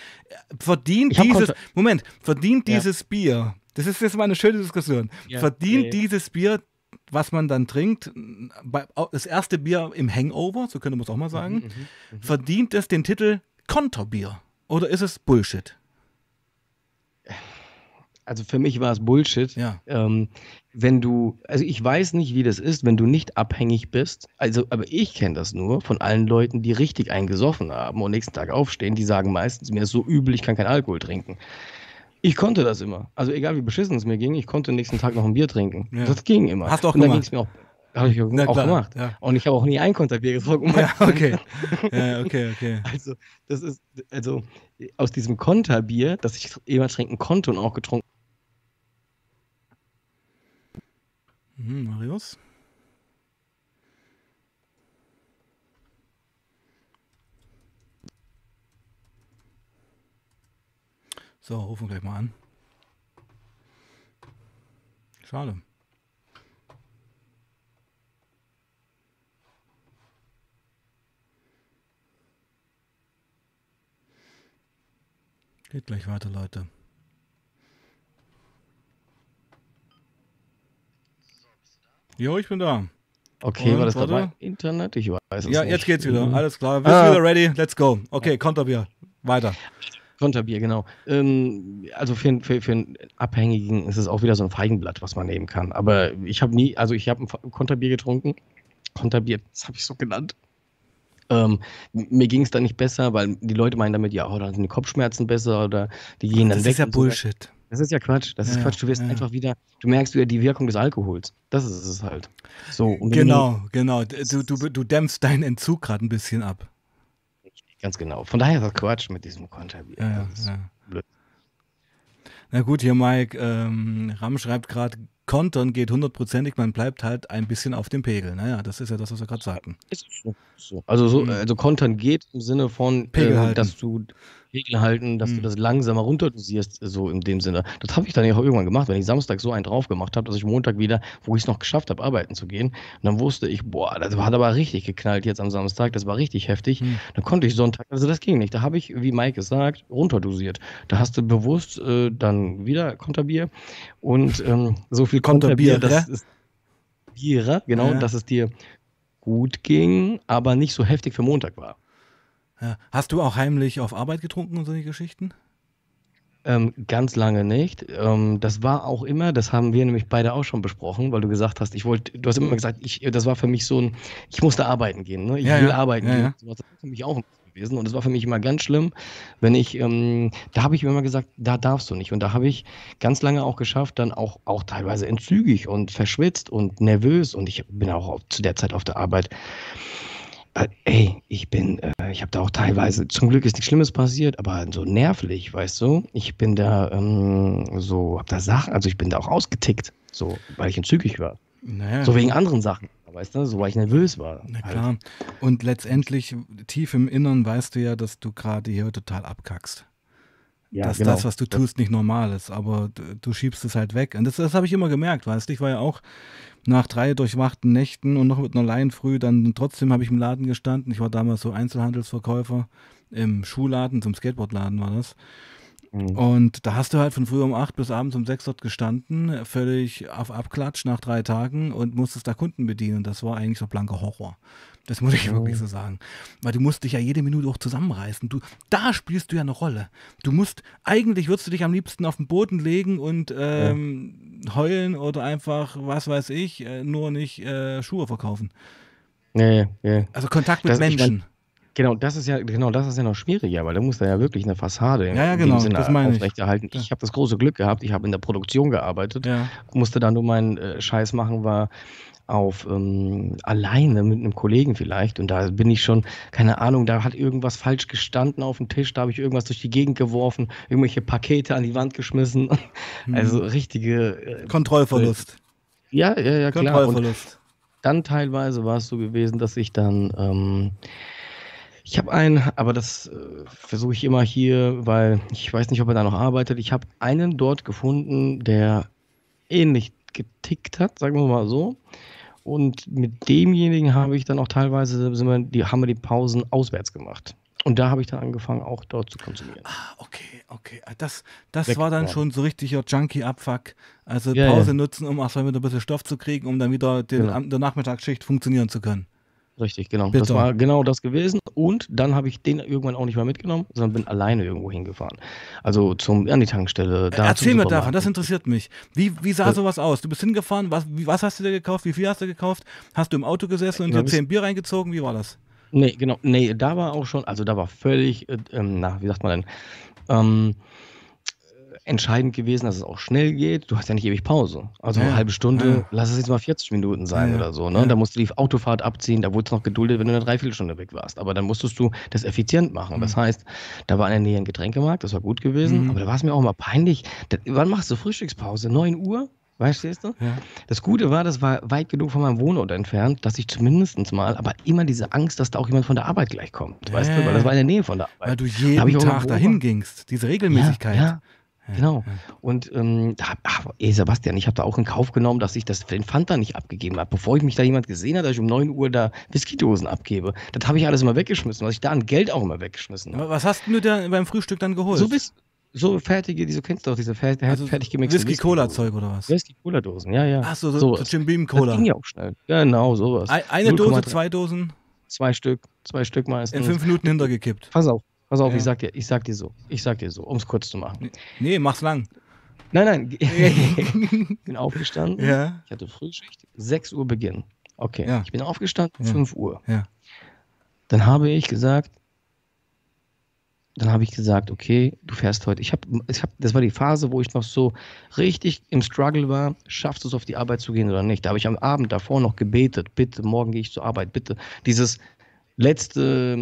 verdient dieses, Moment, verdient ja. dieses Bier, das ist jetzt mal eine schöne Diskussion, ja, verdient dieses Bier was man dann trinkt, das erste Bier im Hangover, so könnte man es auch mal sagen, mhm, mhm, mhm, verdient es den Titel Konterbier oder ist es Bullshit? Also für mich war es Bullshit. Ja. Ähm, wenn du, also ich weiß nicht, wie das ist, wenn du nicht abhängig bist. Also, aber ich kenne das nur von allen Leuten, die richtig eingesoffen haben und nächsten Tag aufstehen. Die sagen meistens, mir ist so übel, ich kann keinen Alkohol trinken. Ich konnte das immer. Also egal wie beschissen es mir ging, ich konnte nächsten Tag noch ein Bier trinken. Ja. Das ging immer. Hast du auch und dann mir auch Habe ich auch gemacht. Ja. Und ich habe auch nie ein Konterbier getrunken. Ja, okay. ja, okay, okay. [LAUGHS] Also, das ist, also aus diesem Konterbier, das ich immer trinken konnte und auch getrunken. Mhm, Marius? So, rufen gleich mal an. Schade. Geht gleich weiter, Leute. Jo, ich bin da. Okay, Und, war das dabei? Internet? Ich weiß es ja, nicht. Ja, jetzt geht's wieder. Alles klar. Bist ah. wieder ready? Let's go. Okay, Konterbier. Weiter. Konterbier, genau. Ähm, also für, für, für einen Abhängigen ist es auch wieder so ein Feigenblatt, was man nehmen kann. Aber ich habe nie, also ich habe ein Konterbier getrunken. Konterbier, das habe ich so genannt. Ähm, mir ging es dann nicht besser, weil die Leute meinen damit, ja, oh, dann sind die Kopfschmerzen besser oder die gehen dann das weg. Das ist ja Bullshit. Das ist ja Quatsch. Das ist ja, Quatsch. Du wirst ja. einfach wieder, du merkst wieder die Wirkung des Alkohols. Das ist es halt. So, genau, genau. Du, du, du dämpfst deinen Entzug gerade ein bisschen ab. Ganz genau. Von daher ist das Quatsch mit diesem Konterbier. Ja, ja. Blöd. Na gut, hier Mike, ähm, Ram schreibt gerade, Kontern geht hundertprozentig, man bleibt halt ein bisschen auf dem Pegel. Naja, das ist ja das, was wir gerade sagten. Ist so. Also, so, mhm. also Kontern geht im Sinne von, äh, dass du Regel halten, dass mhm. du das langsamer runterdosierst, so in dem Sinne. Das habe ich dann ja auch irgendwann gemacht, wenn ich Samstag so einen drauf gemacht habe, dass ich Montag wieder, wo ich es noch geschafft habe, arbeiten zu gehen. Und dann wusste ich, boah, das hat aber richtig geknallt jetzt am Samstag, das war richtig heftig. Mhm. Dann konnte ich Sonntag, also das ging nicht. Da habe ich, wie Mike gesagt, runterdosiert. Da hast du bewusst äh, dann wieder Konterbier und ähm, so viel Konterbier, das ist Bier, genau, ja. dass es dir gut ging, aber nicht so heftig für Montag war. Ja. Hast du auch heimlich auf Arbeit getrunken und solche Geschichten? Ähm, ganz lange nicht. Ähm, das war auch immer, das haben wir nämlich beide auch schon besprochen, weil du gesagt hast, ich wollte, du hast immer gesagt, ich, das war für mich so ein, ich musste arbeiten gehen, ne? Ich ja, will ja. arbeiten ja, gehen. Das war für mich auch gewesen und das war für mich immer ganz schlimm, wenn ich, ähm, da habe ich mir immer gesagt, da darfst du nicht und da habe ich ganz lange auch geschafft, dann auch, auch teilweise entzügig und verschwitzt und nervös und ich bin auch zu der Zeit auf der Arbeit äh, ey, ich bin, äh, ich habe da auch teilweise, zum Glück ist nichts Schlimmes passiert, aber so nervlich, weißt du? Ich bin da ähm, so, hab da Sachen, also ich bin da auch ausgetickt, so, weil ich entzügig war. Naja, so wegen anderen Sachen, weißt du, so weil ich nervös war. Na halt. klar. Und letztendlich, tief im Innern weißt du ja, dass du gerade hier total abkackst. Ja, dass genau. das, was du tust, nicht normal ist, aber du, du schiebst es halt weg. Und das, das habe ich immer gemerkt, weißt du, ich war ja auch nach drei durchwachten Nächten und noch mit einer Laienfrüh, dann trotzdem habe ich im Laden gestanden. Ich war damals so Einzelhandelsverkäufer im Schuhladen, zum Skateboardladen war das. Mhm. Und da hast du halt von früh um acht bis abends um sechs dort gestanden, völlig auf Abklatsch nach drei Tagen und musstest da Kunden bedienen. Das war eigentlich so blanker Horror. Das muss ich wirklich so sagen. Weil du musst dich ja jede Minute auch zusammenreißen. Du, da spielst du ja eine Rolle. Du musst, eigentlich würdest du dich am liebsten auf den Boden legen und ähm, ja. heulen oder einfach, was weiß ich, äh, nur nicht äh, Schuhe verkaufen. Nee, nee. Also Kontakt mit das, Menschen. Genau, das ist ja genau, das ist ja noch schwieriger, weil da muss da ja wirklich eine Fassade ja, ja, in genau, Sinne aufrechterhalten. Ich, ich habe das große Glück gehabt, ich habe in der Produktion gearbeitet, ja. musste da nur meinen äh, Scheiß machen, war auf ähm, alleine mit einem Kollegen vielleicht und da bin ich schon, keine Ahnung, da hat irgendwas falsch gestanden auf dem Tisch, da habe ich irgendwas durch die Gegend geworfen, irgendwelche Pakete an die Wand geschmissen. [LAUGHS] Hm. Also richtige äh, Kontrollverlust. Äh, ja, ja, ja, klar. Kontrollverlust. Und dann teilweise war es so gewesen, dass ich dann ähm, ich habe einen, aber das äh, versuche ich immer hier, weil ich weiß nicht, ob er da noch arbeitet. Ich habe einen dort gefunden, der ähnlich getickt hat, sagen wir mal so. Und mit demjenigen habe ich dann auch teilweise, sind wir, die, haben wir die Pausen auswärts gemacht. Und da habe ich dann angefangen, auch dort zu konsumieren. Ah, okay, okay. Ah, das, das war dann schon so richtiger Junkie-Abfuck. Also ja, Pause ja. nutzen, um erstmal wieder ein bisschen Stoff zu kriegen, um dann wieder den, genau. der Nachmittagsschicht funktionieren zu können. Richtig, genau. Bitte. Das war genau das gewesen. Und dann habe ich den irgendwann auch nicht mehr mitgenommen, sondern bin alleine irgendwo hingefahren. Also zum, an die Tankstelle. Da Erzähl mir davon, das interessiert mich. Wie, wie sah das, sowas aus? Du bist hingefahren, was, was hast du dir gekauft? Wie viel hast du gekauft? Hast du im Auto gesessen und dir zehn Bier reingezogen? Wie war das? Nee, genau. Nee, da war auch schon, also da war völlig, äh, ähm, na, wie sagt man denn? Ähm, entscheidend gewesen, dass es auch schnell geht. Du hast ja nicht ewig Pause. Also Ja, eine halbe Stunde, ja. lass es jetzt mal 40 Minuten sein Ja, oder so. Ne? Da musst du die Autofahrt abziehen, da wurde es noch geduldet, wenn du eine Dreiviertelstunde weg warst. Aber dann musstest du das effizient machen. Das heißt, da war in der Nähe ein Getränkemarkt, das war gut gewesen, Mhm. aber da war es mir auch mal peinlich. Da, wann machst du Frühstückspause? 9 Uhr? Weißt du? Ja. Das Gute war, das war weit genug von meinem Wohnort entfernt, dass ich zumindest mal, aber immer diese Angst, dass da auch jemand von der Arbeit gleich kommt. Weißt Ja, du? Weil das war in der Nähe von der Arbeit. Weil du jeden Tag dahin gingst. Diese Regelmäßigkeit. Ja, ja, genau. Und ähm, da, ach, ey Sebastian, ich habe da auch in Kauf genommen, dass ich das den Fanta nicht abgegeben habe, bevor ich mich da jemand gesehen hat, dass ich um 9 Uhr da Whiskydosen abgebe. Das habe ich alles immer weggeschmissen, was ich da an Geld auch immer weggeschmissen habe. Was hast denn du da beim Frühstück dann geholt? So bis so fertige, diese kennst du doch, diese fer also fertig gemixte Whisky-Cola-Zeug oder was? Whisky-Cola-Dosen, ja, ja. Ach so, so. Jim Beam Das ging ja auch schnell. Genau, sowas. Ei- Eine Dose, 0,3. zwei Dosen, Zwei Stück, zwei Stück in meistens. fünf Minuten hintergekippt. Pass auf, pass auf, Ja. ich sag dir, ich sag dir so, ich sag dir so, um es kurz zu machen. Nee, mach's lang. Nein, nein, [LAUGHS] [LAUGHS] ich bin aufgestanden. Ja. Ich hatte Frühschicht, 6 Uhr Beginn. Okay, Ja. ich bin aufgestanden, Ja. 5 Uhr. Ja. Dann habe ich gesagt, dann habe ich gesagt, okay, du fährst heute. Ich habe, ich hab, das war die Phase, wo ich noch so richtig im Struggle war, schaffst du es auf die Arbeit zu gehen oder nicht. Da habe ich am Abend davor noch gebetet, bitte, morgen gehe ich zur Arbeit, bitte. Dieses letzte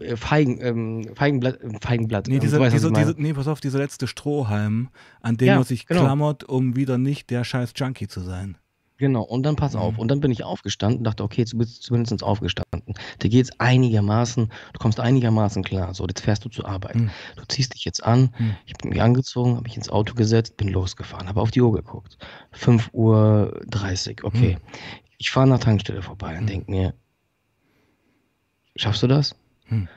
äh, Feigen, ähm, Feigenblatt, äh, Feigenblatt. Nee, ähm, diese, weißt, diese, diese, nee, pass auf, dieser letzte Strohhalm, an dem Ja, man sich genau. klammert, um wieder nicht der scheiß Junkie zu sein. Genau, und dann pass auf. Mhm. Und dann bin ich aufgestanden, dachte, okay, jetzt bist du zumindest aufgestanden. Dir geht's einigermaßen, du kommst einigermaßen klar. So, jetzt fährst du zur Arbeit. Mhm. Du ziehst dich jetzt an. Mhm. Ich bin mich angezogen, habe mich ins Auto gesetzt, bin losgefahren, habe auf die Uhr geguckt. 5.30 Uhr, 30, okay. Mhm. Ich fahre nach Tankstelle vorbei und Mhm. denk mir, schaffst du das? Mhm.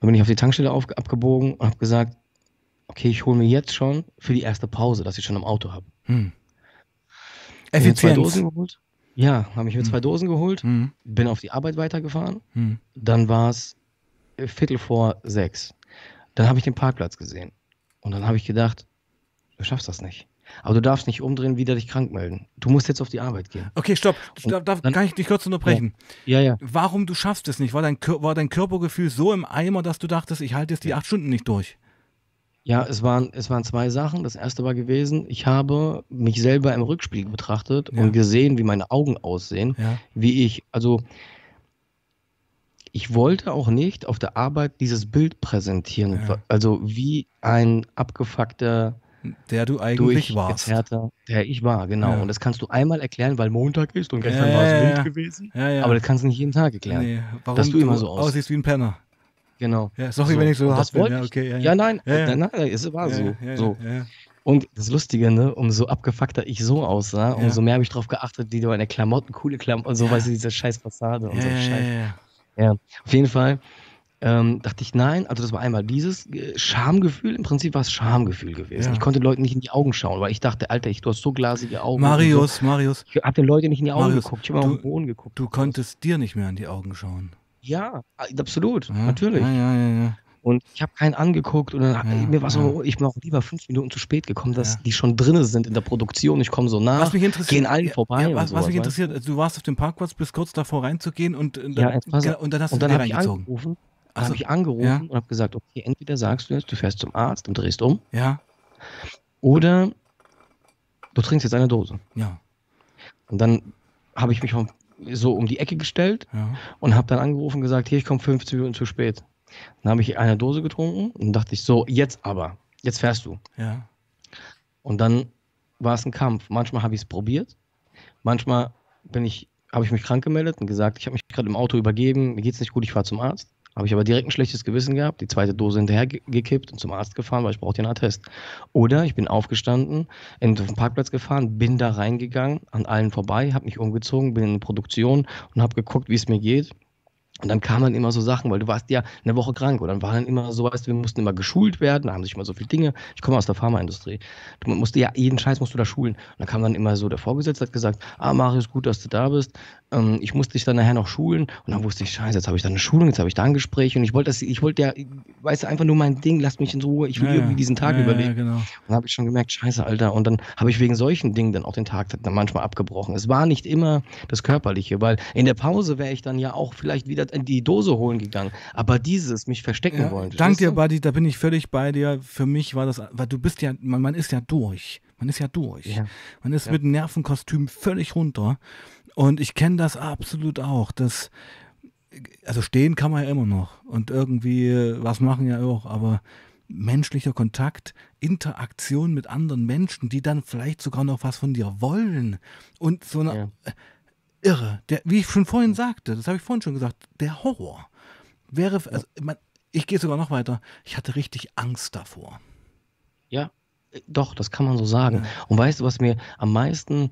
Dann bin ich auf die Tankstelle auf, abgebogen und habe gesagt, okay, ich hole mir jetzt schon für die erste Pause, dass ich schon im Auto habe. Hm. Hab mir zwei Effizienz. Dosen geholt. Ja, habe ich mir Hm. zwei Dosen geholt, Hm. bin auf die Arbeit weitergefahren. Hm. Dann war es Viertel vor sechs. Dann habe ich den Parkplatz gesehen. Und dann habe ich gedacht, du schaffst das nicht. Aber du darfst nicht umdrehen, wieder dich krank melden. Du musst jetzt auf die Arbeit gehen. Okay, stopp. Da, darf, dann- kann ich dich kurz unterbrechen? Ja, ja. Warum du schaffst es nicht? War dein, war dein Körpergefühl so im Eimer, dass du dachtest, ich halte jetzt die acht Stunden nicht durch? Ja, es waren, es waren zwei Sachen. Das erste war gewesen, ich habe mich selber im Rückspiegel betrachtet Ja. und gesehen, wie meine Augen aussehen, Ja. wie ich, also ich wollte auch nicht auf der Arbeit dieses Bild präsentieren. Ja. Also wie ein abgefuckter, Der du eigentlich warst. der ich war, genau. Ja. Und das kannst du einmal erklären, weil Montag ist und gestern Ja, war es wild gewesen. Aber das kannst du nicht jeden Tag erklären. nee, warum dass du immer so aussiehst. aussiehst wie ein Penner. Genau. Ja, sorry, So, wenn ich so hart bin. Ja, okay, ja, Ja, nein, nein, nein, es war so. So. Und das Lustige, ne, umso abgefuckter ich so aussah, umso mehr habe ich drauf geachtet, wie du meine Klamotten, coole Klamotten und so, weißt du, diese scheiß Fassade und so Scheiß. ja, ja. Auf jeden Fall ähm, dachte ich, nein, also das war einmal dieses äh, Schamgefühl, im Prinzip war es Schamgefühl gewesen. Ja. Ich konnte Leuten nicht in die Augen schauen, weil ich dachte, Alter, ich, du hast so glasige Augen. Marius, Marius, So. Ich habe den Leuten nicht in die Augen Marius, geguckt, ich habe auf den Boden geguckt. du konntest dir nicht mehr in die Augen schauen. Ja, absolut, Ja, natürlich. Ja, ja, ja, ja. Und ich habe keinen angeguckt und dann mir war so, ich bin auch lieber fünf Minuten zu spät gekommen, dass die schon drinne sind in der Produktion. Ich komme so nach. Was mich interessiert, gehen allen vorbei was, was sowas, mich weißt interessiert, also du warst auf dem Parkplatz, bist kurz davor reinzugehen und, und, Ja, dann, und dann hast Und du dann dir habe ich reingezogen. angerufen, Ach dann so, habe ich angerufen ja. und habe gesagt, okay, entweder sagst du jetzt, du fährst zum Arzt und drehst um, Ja, oder du trinkst jetzt eine Dose. ja, Und dann habe ich mich so um die Ecke gestellt ja. und habe dann angerufen und gesagt, hier, ich komme 15 Minuten zu spät. Dann habe ich eine Dose getrunken und dachte ich, so, jetzt aber, jetzt fährst du. ja. Und dann war es ein Kampf. Manchmal habe ich es probiert, manchmal bin ich, habe ich mich krank gemeldet und gesagt, ich habe mich gerade im Auto übergeben, mir geht's nicht gut, ich fahre zum Arzt. Habe ich aber direkt ein schlechtes Gewissen gehabt, die zweite Dose hinterher ge- gekippt und zum Arzt gefahren, weil ich brauchte einen Attest. Oder ich bin aufgestanden, in, auf den Parkplatz gefahren, bin da reingegangen, an allen vorbei, habe mich umgezogen, bin in Produktion und habe geguckt, wie es mir geht. Und dann kamen dann immer so Sachen, weil du warst ja eine Woche krank und dann war dann immer so, weißt du, wir mussten immer geschult werden, da haben sich immer so viele Dinge. Ich komme aus der Pharmaindustrie. Du musst ja, jeden Scheiß musst du da schulen. Und dann kam dann immer so der Vorgesetzte, hat gesagt, ah Marius, gut, dass du da bist. Ähm, ich musste dich dann nachher noch schulen. Und dann wusste ich, scheiße, jetzt habe ich da eine Schulung, jetzt habe ich da ein Gespräch und ich wollte das, ich wollte ja, weißt du, einfach nur mein Ding, lass mich in Ruhe, ich will ja, irgendwie diesen Tag ja, überleben. Ja, genau. Dann habe ich schon gemerkt, scheiße, Alter. Und dann habe ich wegen solchen Dingen dann auch den Tag dann manchmal abgebrochen. Es war nicht immer das Körperliche, weil in der Pause wäre ich dann ja auch vielleicht wieder die Dose holen gegangen. Aber dieses, mich verstecken Ja, wollen. dank verstehst dir? Buddy, da bin ich völlig bei dir. Für mich war das, weil du bist ja, man, man ist ja durch. Man ist ja durch. Ja. Man ist Ja. mit dem Nervenkostüm völlig runter. Und ich kenne das absolut auch. Das, also stehen kann man ja immer noch. Und irgendwie was machen ja auch. Aber menschlicher Kontakt, Interaktion mit anderen Menschen, die dann vielleicht sogar noch was von dir wollen. Und so eine Ja. Irre. Der, wie ich schon vorhin sagte, das habe ich vorhin schon gesagt, der Horror wäre, also, man, ich gehe sogar noch weiter, ich hatte richtig Angst davor. Ja, doch, das kann man so sagen. Und weißt du, was mir am meisten,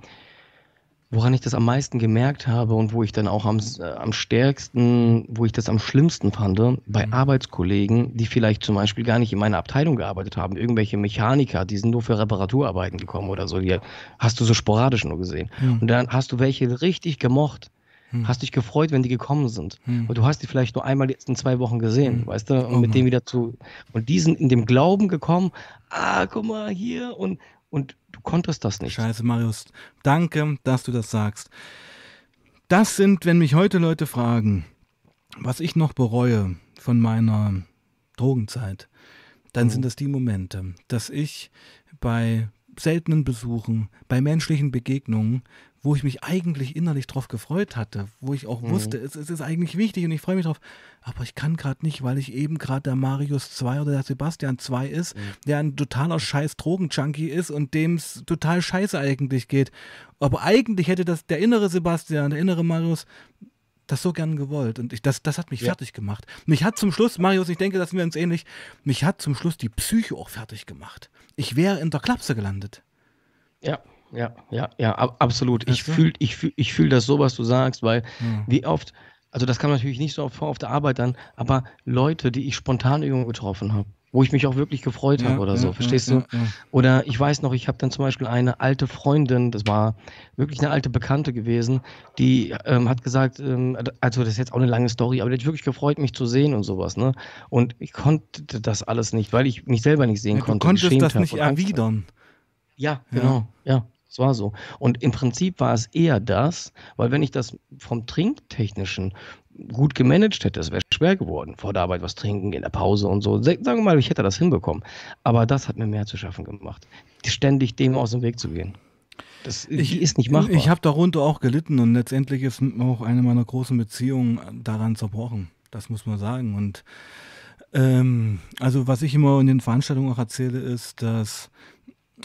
woran ich das am meisten gemerkt habe und wo ich dann auch am, äh, am stärksten, wo ich das am schlimmsten fand, bei Mhm. Arbeitskollegen, die vielleicht zum Beispiel gar nicht in meiner Abteilung gearbeitet haben, irgendwelche Mechaniker, die sind nur für Reparaturarbeiten gekommen oder so, die hast du so sporadisch nur gesehen. Hm. Und dann hast du welche richtig gemocht. Hast dich gefreut, wenn die gekommen sind. Und du hast die vielleicht nur einmal jetzt in zwei Wochen gesehen, weißt du? Und Oh mit denen wieder zu. Und die sind in dem Glauben gekommen, ah, guck mal hier. Und, und konntest das nicht. Scheiße, Marius, danke, dass du das sagst. Das sind, wenn mich heute Leute fragen, was ich noch bereue von meiner Drogenzeit, dann Mhm. sind das die Momente, dass ich bei seltenen Besuchen, bei menschlichen Begegnungen, wo ich mich eigentlich innerlich drauf gefreut hatte, wo ich auch Mhm. wusste, es, es ist eigentlich wichtig und ich freue mich drauf, aber ich kann gerade nicht, weil ich eben gerade der Marius 2 oder der Sebastian 2 ist, Mhm. der ein totaler scheiß Drogenjunkie ist und dem es total scheiße eigentlich geht. Aber eigentlich hätte das der innere Sebastian, der innere Marius das so gern gewollt. Und ich, das, das hat mich Ja. fertig gemacht. Mich hat zum Schluss, Marius, ich denke, dass wir uns ähnlich, mich hat zum Schluss die Psyche auch fertig gemacht. Ich wäre in der Klapse gelandet. Ja, ja, ja, ja, ab, absolut. Ich fühle ich fühl, ich fühl das so, was du sagst, weil Ja. wie oft, also das kam natürlich nicht so oft vor auf der Arbeit dann, aber Leute, die ich spontan irgendwo getroffen habe, wo ich mich auch wirklich gefreut Ja, habe oder so, ja, verstehst ja, du? Oder ich weiß noch, ich habe dann zum Beispiel eine alte Freundin, das war wirklich eine alte Bekannte gewesen, die ähm, hat gesagt, ähm, also das ist jetzt auch eine lange Story, aber die hat wirklich gefreut, mich zu sehen und sowas, ne? Und ich konnte das alles nicht, weil ich mich selber nicht sehen Ja, du konnte. konntest das nicht erwidern. Ja, Ja. genau. Ja, es war so. Und im Prinzip war es eher das, weil wenn ich das vom Trinktechnischen gut gemanagt hätte, es wäre schwer geworden, vor der Arbeit was trinken, in der Pause und so. Sagen wir mal, ich hätte das hinbekommen. Aber das hat mir mehr zu schaffen gemacht. Ständig dem aus dem Weg zu gehen. Das die ist nicht machbar. Ich habe darunter auch gelitten und letztendlich ist auch eine meiner großen Beziehungen daran zerbrochen. Das muss man sagen. Und ähm, also was ich immer in den Veranstaltungen auch erzähle, ist, dass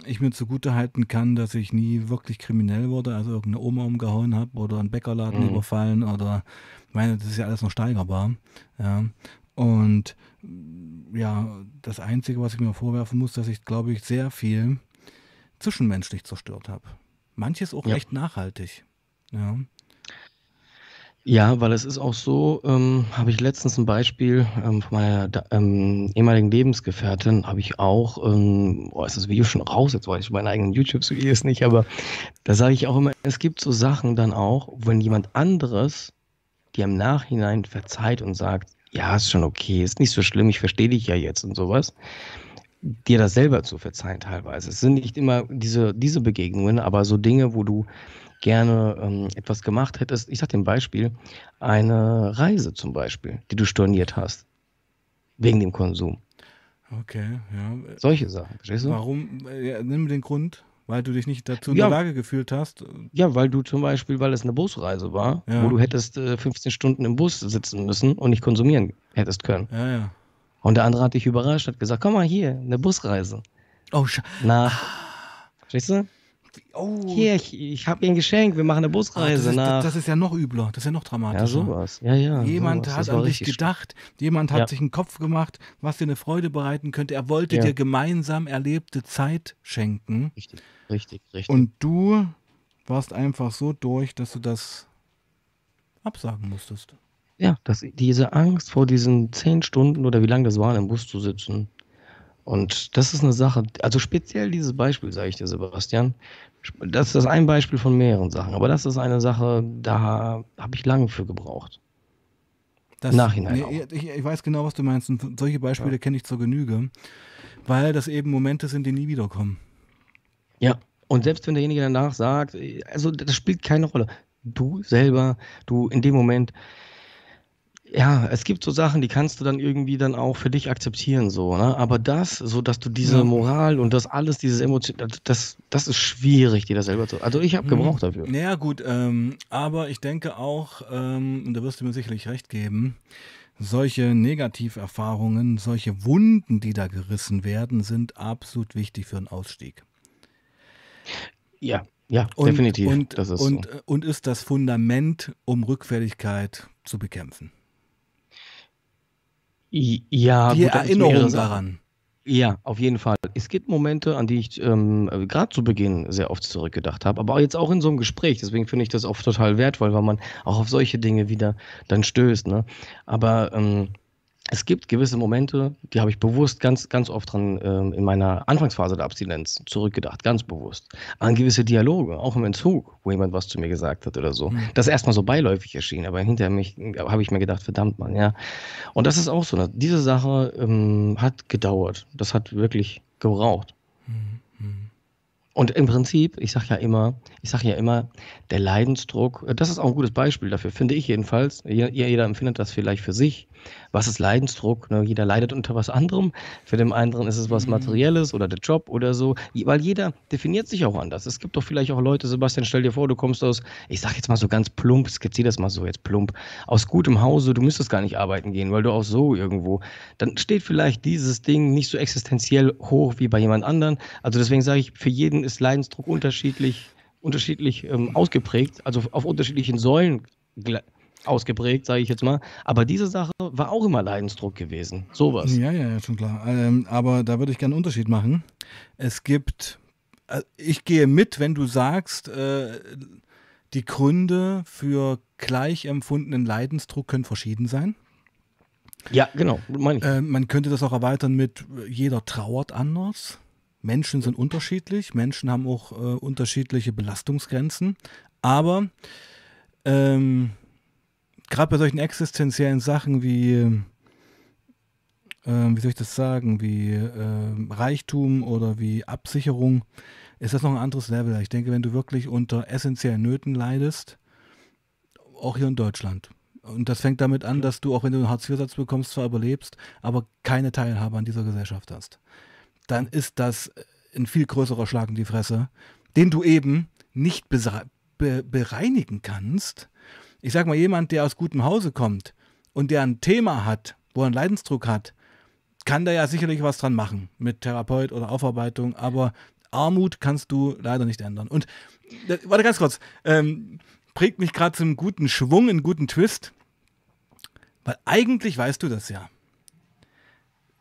ich mir zugute halten kann, dass ich nie wirklich kriminell wurde, also irgendeine Oma umgehauen habe oder einen Bäckerladen Mhm. überfallen oder ich meine, das ist ja alles noch steigerbar. Ja. Und ja, das Einzige, was ich mir vorwerfen muss, dass ich, glaube ich, sehr viel zwischenmenschlich zerstört habe. Manches auch Ja. echt nachhaltig. Ja. Ja, weil es ist auch so, ähm, habe ich letztens ein Beispiel ähm, von meiner ähm, ehemaligen Lebensgefährtin, habe ich auch, ähm, oh, ist das Video schon raus, jetzt weiß ich meine eigenen YouTube-Videos nicht, aber da sage ich auch immer, es gibt so Sachen dann auch, wenn jemand anderes dir im Nachhinein verzeiht und sagt, ja, ist schon okay, ist nicht so schlimm, ich verstehe dich ja jetzt und sowas, dir das selber zu verzeihen teilweise. Es sind nicht immer diese, diese Begegnungen, aber so Dinge, wo du gerne ähm, etwas gemacht hättest. Ich sag dir ein Beispiel, eine Reise zum Beispiel, die du storniert hast, wegen dem Konsum. Okay, ja. Solche Sachen, verstehst du? Warum? äh, Ja, nimm den Grund, weil du dich nicht dazu in Ja. der Lage gefühlt hast. Ja, weil du zum Beispiel, weil es eine Busreise war, Ja. wo du hättest äh, 15 Stunden im Bus sitzen müssen und nicht konsumieren hättest können. Ja, ja. Und der andere hat dich überrascht, hat gesagt, komm mal hier, eine Busreise. Oh, Sche Nach, verstehst du? Oh. Hier, ich, ich habe ihr ein Geschenk, wir machen eine Ah, das, Busreise ist, nach. das ist ja noch übler, das ist ja noch dramatischer. ja, sowas. Ja, ja. Jemand sowas. hat Das an dich gedacht, jemand hat Ja. sich einen Kopf gemacht, was dir eine Freude bereiten könnte. Er wollte Ja. dir gemeinsam erlebte Zeit schenken. Richtig, richtig, richtig. Und du warst einfach so durch, dass du das absagen musstest. Ja, das, diese Angst vor diesen zehn Stunden oder wie lange das war, im Bus zu sitzen. Und das ist eine Sache, also speziell dieses Beispiel, sage ich dir, Sebastian. Das ist das ein Beispiel von mehreren Sachen. Aber das ist eine Sache, da habe ich lange für gebraucht. Das, Nachhinein Nee, auch. ich, ich weiß genau, was du meinst. Und solche Beispiele kenne ich zur Genüge, weil das eben Momente sind, die nie wiederkommen. Ja, und selbst wenn derjenige danach sagt, also das spielt keine Rolle. Du selber, du in dem Moment, Ja, es gibt so Sachen, die kannst du dann irgendwie dann auch für dich akzeptieren, so, ne? Aber das, so dass du diese Ja. Moral und das alles, dieses Emotion, das, das ist schwierig, dir das selber zu. Also ich habe Mhm. gebraucht dafür. Naja, gut, ähm, aber ich denke auch, ähm, und da wirst du mir sicherlich recht geben, solche Negativerfahrungen, solche Wunden, die da gerissen werden, sind absolut wichtig für einen Ausstieg. Ja, ja, Und, definitiv. Und, das ist und, so. und ist das Fundament, um Rückfälligkeit zu bekämpfen. Ja, Die gut, Erinnerung daran. Ja, auf jeden Fall. Es gibt Momente, an die ich ähm, gerade zu Beginn sehr oft zurückgedacht habe, aber jetzt auch in so einem Gespräch. Deswegen finde ich das oft total wertvoll, weil man auch auf solche Dinge wieder dann stößt. Ne? Aber ähm, es gibt gewisse Momente, die habe ich bewusst ganz, ganz oft dran ähm, in meiner Anfangsphase der Abstinenz zurückgedacht, ganz bewusst. An gewisse Dialoge, auch im Entzug, wo jemand was zu mir gesagt hat oder so. Hm. Das erstmal so beiläufig erschien, aber hinterher mich habe ich mir gedacht, verdammt man, ja. Und das ist auch so. Ne? Diese Sache ähm, hat gedauert. Das hat wirklich gebraucht. Hm, hm. Und im Prinzip, ich sage ja immer, ich sage ja immer, der Leidensdruck, äh, das ist auch ein gutes Beispiel dafür, finde ich jedenfalls. Jeder, jeder empfindet das vielleicht für sich. Was ist Leidensdruck? Ne? Jeder leidet unter was anderem. Für den anderen ist es was Mhm. Materielles oder der Job oder so. Weil jeder definiert sich auch anders. Es gibt doch vielleicht auch Leute, Sebastian, stell dir vor, du kommst aus, ich sage jetzt mal so ganz plump, skizziere das mal so jetzt plump, aus gutem Hause, du müsstest gar nicht arbeiten gehen, weil du auch so irgendwo, dann steht vielleicht dieses Ding nicht so existenziell hoch wie bei jemand anderen. Also deswegen sage ich, für jeden ist Leidensdruck unterschiedlich, unterschiedlich ähm, ausgeprägt, also auf unterschiedlichen Säulen ausgeprägt, sage ich jetzt mal. Aber diese Sache war auch immer Leidensdruck gewesen. Sowas. Ja, ja, ja, schon klar. Ähm, aber da würde ich gerne einen Unterschied machen. Es gibt, äh, ich gehe mit, wenn du sagst, äh, die Gründe für gleich empfundenen Leidensdruck können verschieden sein. Ja, genau, meine ich. Äh, man könnte das auch erweitern mit, jeder trauert anders. Menschen sind unterschiedlich, Menschen haben auch äh, unterschiedliche Belastungsgrenzen. Aber ähm, gerade bei solchen existenziellen Sachen wie, ähm, wie soll ich das sagen, wie ähm, Reichtum oder wie Absicherung, ist das noch ein anderes Level. Ich denke, wenn du wirklich unter essentiellen Nöten leidest, auch hier in Deutschland, und das fängt damit an, dass du, auch wenn du einen Hartz-IV-Satz bekommst, zwar überlebst, aber keine Teilhabe an dieser Gesellschaft hast. Dann ist das ein viel größerer Schlag in die Fresse, den du eben nicht be bereinigen kannst. Ich sag mal, jemand, der aus gutem Hause kommt und der ein Thema hat, wo er einen Leidensdruck hat, kann da ja sicherlich was dran machen mit Therapeut oder Aufarbeitung, aber Armut kannst du leider nicht ändern. Und äh, warte ganz kurz, ähm, bringt mich gerade zum guten Schwung, einen guten Twist, weil eigentlich weißt du das ja.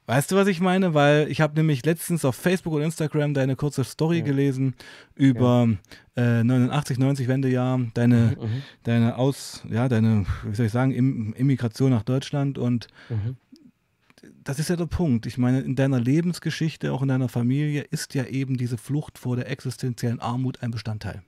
Weißt du, was ich meine? Weil ich habe nämlich letztens auf Facebook und Instagram deine kurze Story Ja. gelesen über äh, 89, 90 Wendejahr, deine, Mhm, deine Aus, ja, deine, wie soll ich sagen, Im Immigration nach Deutschland und mhm. das ist ja der Punkt. Ich meine, in deiner Lebensgeschichte, auch in deiner Familie, ist ja eben diese Flucht vor der existenziellen Armut ein Bestandteil.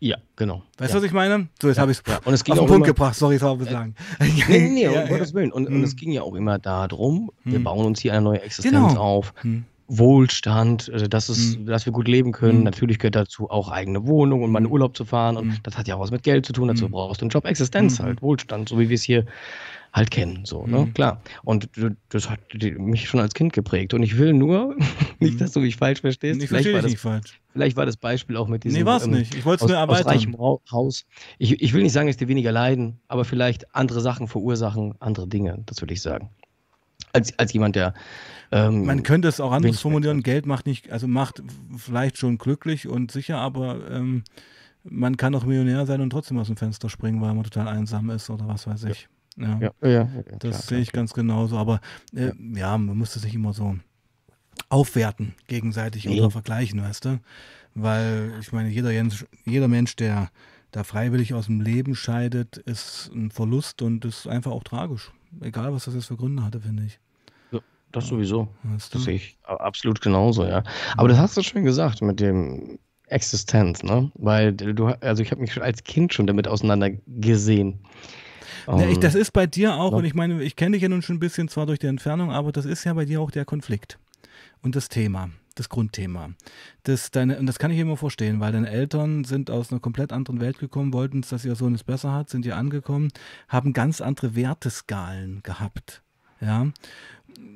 Ja, genau. Weißt ja. du, was ich meine? So, jetzt Ja, habe ich es ja. Und auf den Punkt immer- gebracht. Sorry, es war ein bisschen lang. [LAUGHS] Nee, nee, nee, [LAUGHS] Ja, um Gottes Willen. Und, und Hm. es ging ja auch immer darum, wir Hm. bauen uns hier eine neue Existenz Genau. auf. Hm. Wohlstand, äh, dass, es, Hm. dass wir gut leben können. Hm. Natürlich gehört dazu auch eigene Wohnung und mal in Hm. Urlaub zu fahren. Und Hm. das hat ja auch was mit Geld zu tun. Dazu Hm. brauchst du einen Job, Existenz Hm. halt, Wohlstand, so wie wir es hier halt kennen. So, ne? Hm. Klar. Und das hat mich schon als Kind geprägt. Und ich will nur, [LAUGHS] nicht, Hm. dass du mich falsch verstehst, Ich vielleicht war, das, nicht falsch. vielleicht war das Beispiel auch mit diesem Nee, war es ähm, nicht. Ich wollte es aus, nur aus reichem erweitern. Rau- Haus. Ich, ich will nicht sagen, dass die weniger leiden, aber vielleicht andere Sachen verursachen andere Dinge, das würde ich sagen. Als, als jemand, der. Ähm, Man könnte es auch anders formulieren. Geld macht nicht, also macht vielleicht schon glücklich und sicher, aber ähm, man kann auch Millionär sein und trotzdem aus dem Fenster springen, weil man total einsam ist oder was weiß ich. Ja. ja, ja, ja, Das klar, sehe ich klar. ganz genauso. Aber äh, ja. man muss das nicht immer so aufwerten, gegenseitig Nee. oder vergleichen, weißt du? Weil ich meine, jeder, Jens, jeder Mensch, der da freiwillig aus dem Leben scheidet, ist ein Verlust und ist einfach auch tragisch. Egal, was das jetzt für Gründe hatte, finde ich. Das sowieso. Weißt du? Das sehe ich absolut genauso, ja. Aber das hast du schön gesagt mit dem Existenz, ne? Weil du, also ich habe mich schon als Kind schon damit auseinandergesehen. Ja, ich, Ähm, das ist bei dir auch, ja. und ich meine, ich kenne dich ja nun schon ein bisschen, zwar durch die Entfernung, aber das ist ja bei dir auch der Konflikt und das Thema. das Grundthema. Das deine, und das kann ich immer verstehen, weil deine Eltern sind aus einer komplett anderen Welt gekommen, wollten, dass ihr Sohn es besser hat, sind hier angekommen, haben ganz andere Werteskalen gehabt. Ja.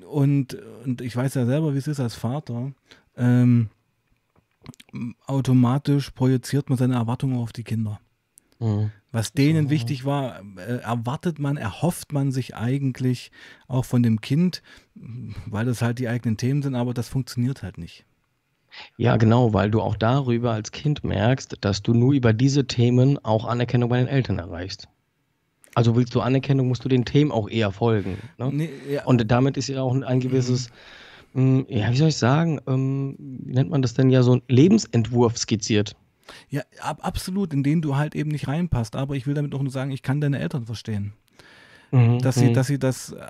Und, und ich weiß ja selber, wie es ist als Vater. Ähm, automatisch projiziert man seine Erwartungen auf die Kinder. Mhm. Was denen wichtig war, äh, erwartet man, erhofft man sich eigentlich auch von dem Kind, weil das halt die eigenen Themen sind, aber das funktioniert halt nicht. Ja, genau, weil du auch darüber als Kind merkst, dass du nur über diese Themen auch Anerkennung bei den Eltern erreichst. Also willst du Anerkennung, musst du den Themen auch eher folgen. Ne? Nee, ja. Und damit ist ja auch ein gewisses, mhm. ja, wie soll ich sagen, ähm, wie nennt man das denn ja, so ein Lebensentwurf skizziert. Ja, ab, absolut, in den du halt eben nicht reinpasst. Aber ich will damit auch nur sagen, ich kann deine Eltern verstehen. Mhm, dass sie, mhm. dass sie das, äh,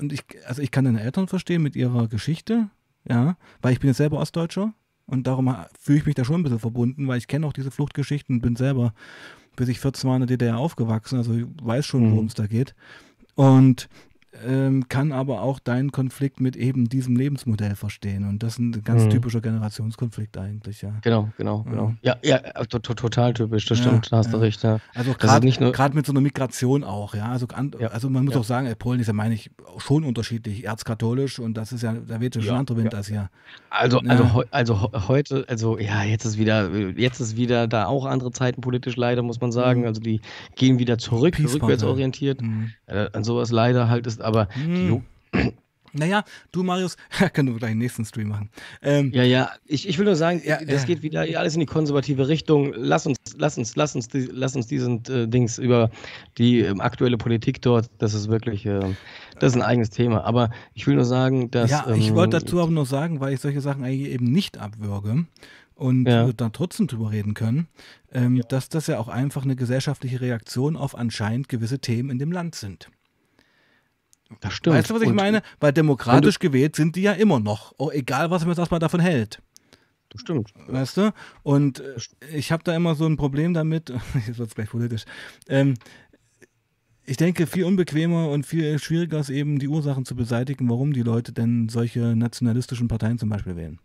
und ich, also ich kann deine Eltern verstehen mit ihrer Geschichte, ja, weil ich bin jetzt selber Ostdeutscher und darum fühle ich mich da schon ein bisschen verbunden, weil ich kenne auch diese Fluchtgeschichten, bin selber, bis ich 14 war in der DDR aufgewachsen, also ich weiß schon, worum mhm. es da geht. Und ähm, kann aber auch deinen Konflikt mit eben diesem Lebensmodell verstehen. Und das ist ein ganz mhm. typischer Generationskonflikt eigentlich, ja. Genau, genau, genau. Ja, ja, ja total typisch, das stimmt, da hast du recht, ja. Also gerade mit so einer Migration auch, ja. Also, an, also man muss auch sagen, Polen ist ja, meine ich, schon unterschiedlich, erzkatholisch und das ist ja, da wird ja schon andere Wind als hier. Also, also, also heute, also ja, jetzt ist wieder, jetzt ist wieder da auch andere Zeiten politisch leider, muss man sagen. Mhm. Also die gehen wieder zurück, Peaceful, rückwärts orientiert. Mhm. Äh, an sowas leider halt ist aber hm. Naja, du Marius, [LAUGHS] können wir gleich den nächsten Stream machen. Ähm, ja, ja, ich, ich will nur sagen, ja, das ja. geht wieder alles in die konservative Richtung. Lass uns, lass uns, lass uns, lass uns diesen äh, Dings über die äh, aktuelle Politik dort, das ist wirklich, äh, das ist ein eigenes Thema. Aber ich will nur sagen, dass. Ja, ich ähm, wollte dazu aber nur sagen, weil ich solche Sachen eigentlich eben nicht abwürge und ja. dann trotzdem drüber reden können, ähm, dass das ja auch einfach eine gesellschaftliche Reaktion auf anscheinend gewisse Themen in dem Land sind. Das stimmt. Weißt du, was ich und, meine? Weil demokratisch gewählt sind die ja immer noch. Oh, egal, was man jetzt erstmal davon hält. Das stimmt. Weißt du? Und äh, ich habe da immer so ein Problem damit, [LAUGHS] jetzt wird es gleich politisch. Ähm, ich denke, viel unbequemer und viel schwieriger ist eben, die Ursachen zu beseitigen, warum die Leute denn solche nationalistischen Parteien zum Beispiel wählen.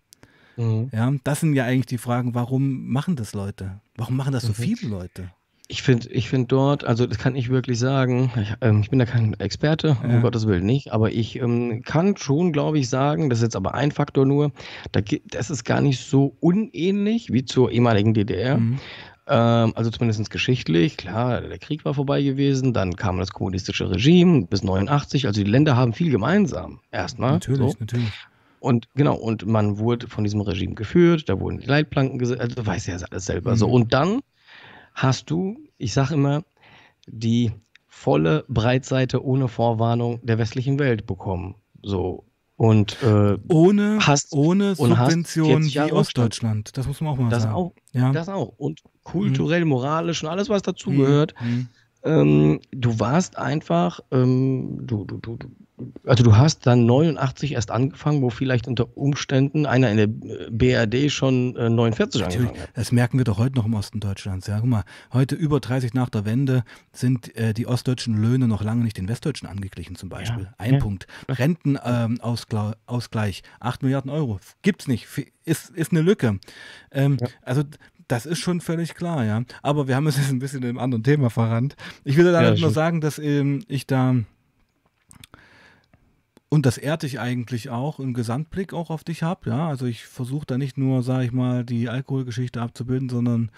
Mhm. Ja, das sind ja eigentlich die Fragen, warum machen das Leute? Warum machen das so mhm. viele Leute? Ich finde ich find dort, also das kann ich wirklich sagen, ich, ähm, ich bin da kein Experte, ja. um Gottes Willen nicht, aber ich ähm, kann schon, glaube ich, sagen, das ist jetzt aber ein Faktor nur, da, das ist gar nicht so unähnlich wie zur ehemaligen DDR. Mhm. Ähm, also zumindest geschichtlich, klar, der Krieg war vorbei gewesen, dann kam das kommunistische Regime bis 89, also die Länder haben viel gemeinsam, erstmal. Natürlich, so. natürlich. Und genau, und man wurde von diesem Regime geführt, da wurden die Leitplanken gesetzt, also du weißt ja alles selber. Mhm. So, und dann hast du, ich sage immer, die volle Breitseite ohne Vorwarnung der westlichen Welt bekommen. So. Und äh, ohne, hast, ohne Subvention wie Ostdeutschland. Das muss man auch mal das sagen. Auch, ja. Das auch. Und kulturell, moralisch und alles, was dazugehört. Mhm. Ähm, du warst einfach, ähm, du, du, du, also du hast dann 89 erst angefangen, wo vielleicht unter Umständen einer in der BRD schon äh, 49 Natürlich, angefangen hat. Das merken wir doch heute noch im Osten Deutschlands. Ja, guck mal, heute über 30 nach der Wende sind äh, die ostdeutschen Löhne noch lange nicht den westdeutschen angeglichen zum Beispiel. Ja, Ein ja. Punkt. Rentenausgleich, ähm, 8 Milliarden Euro. Gibt's nicht. Ist, ist eine Lücke. Ähm, ja. Also das ist schon völlig klar, ja. Aber wir haben es jetzt ein bisschen in einem anderen Thema verrannt. Ich will da ja, nur sagen, dass ähm, ich da und das ehrt dich eigentlich auch im Gesamtblick auch auf dich habe, ja. Also ich versuche da nicht nur, sage ich mal, die Alkoholgeschichte abzubilden, sondern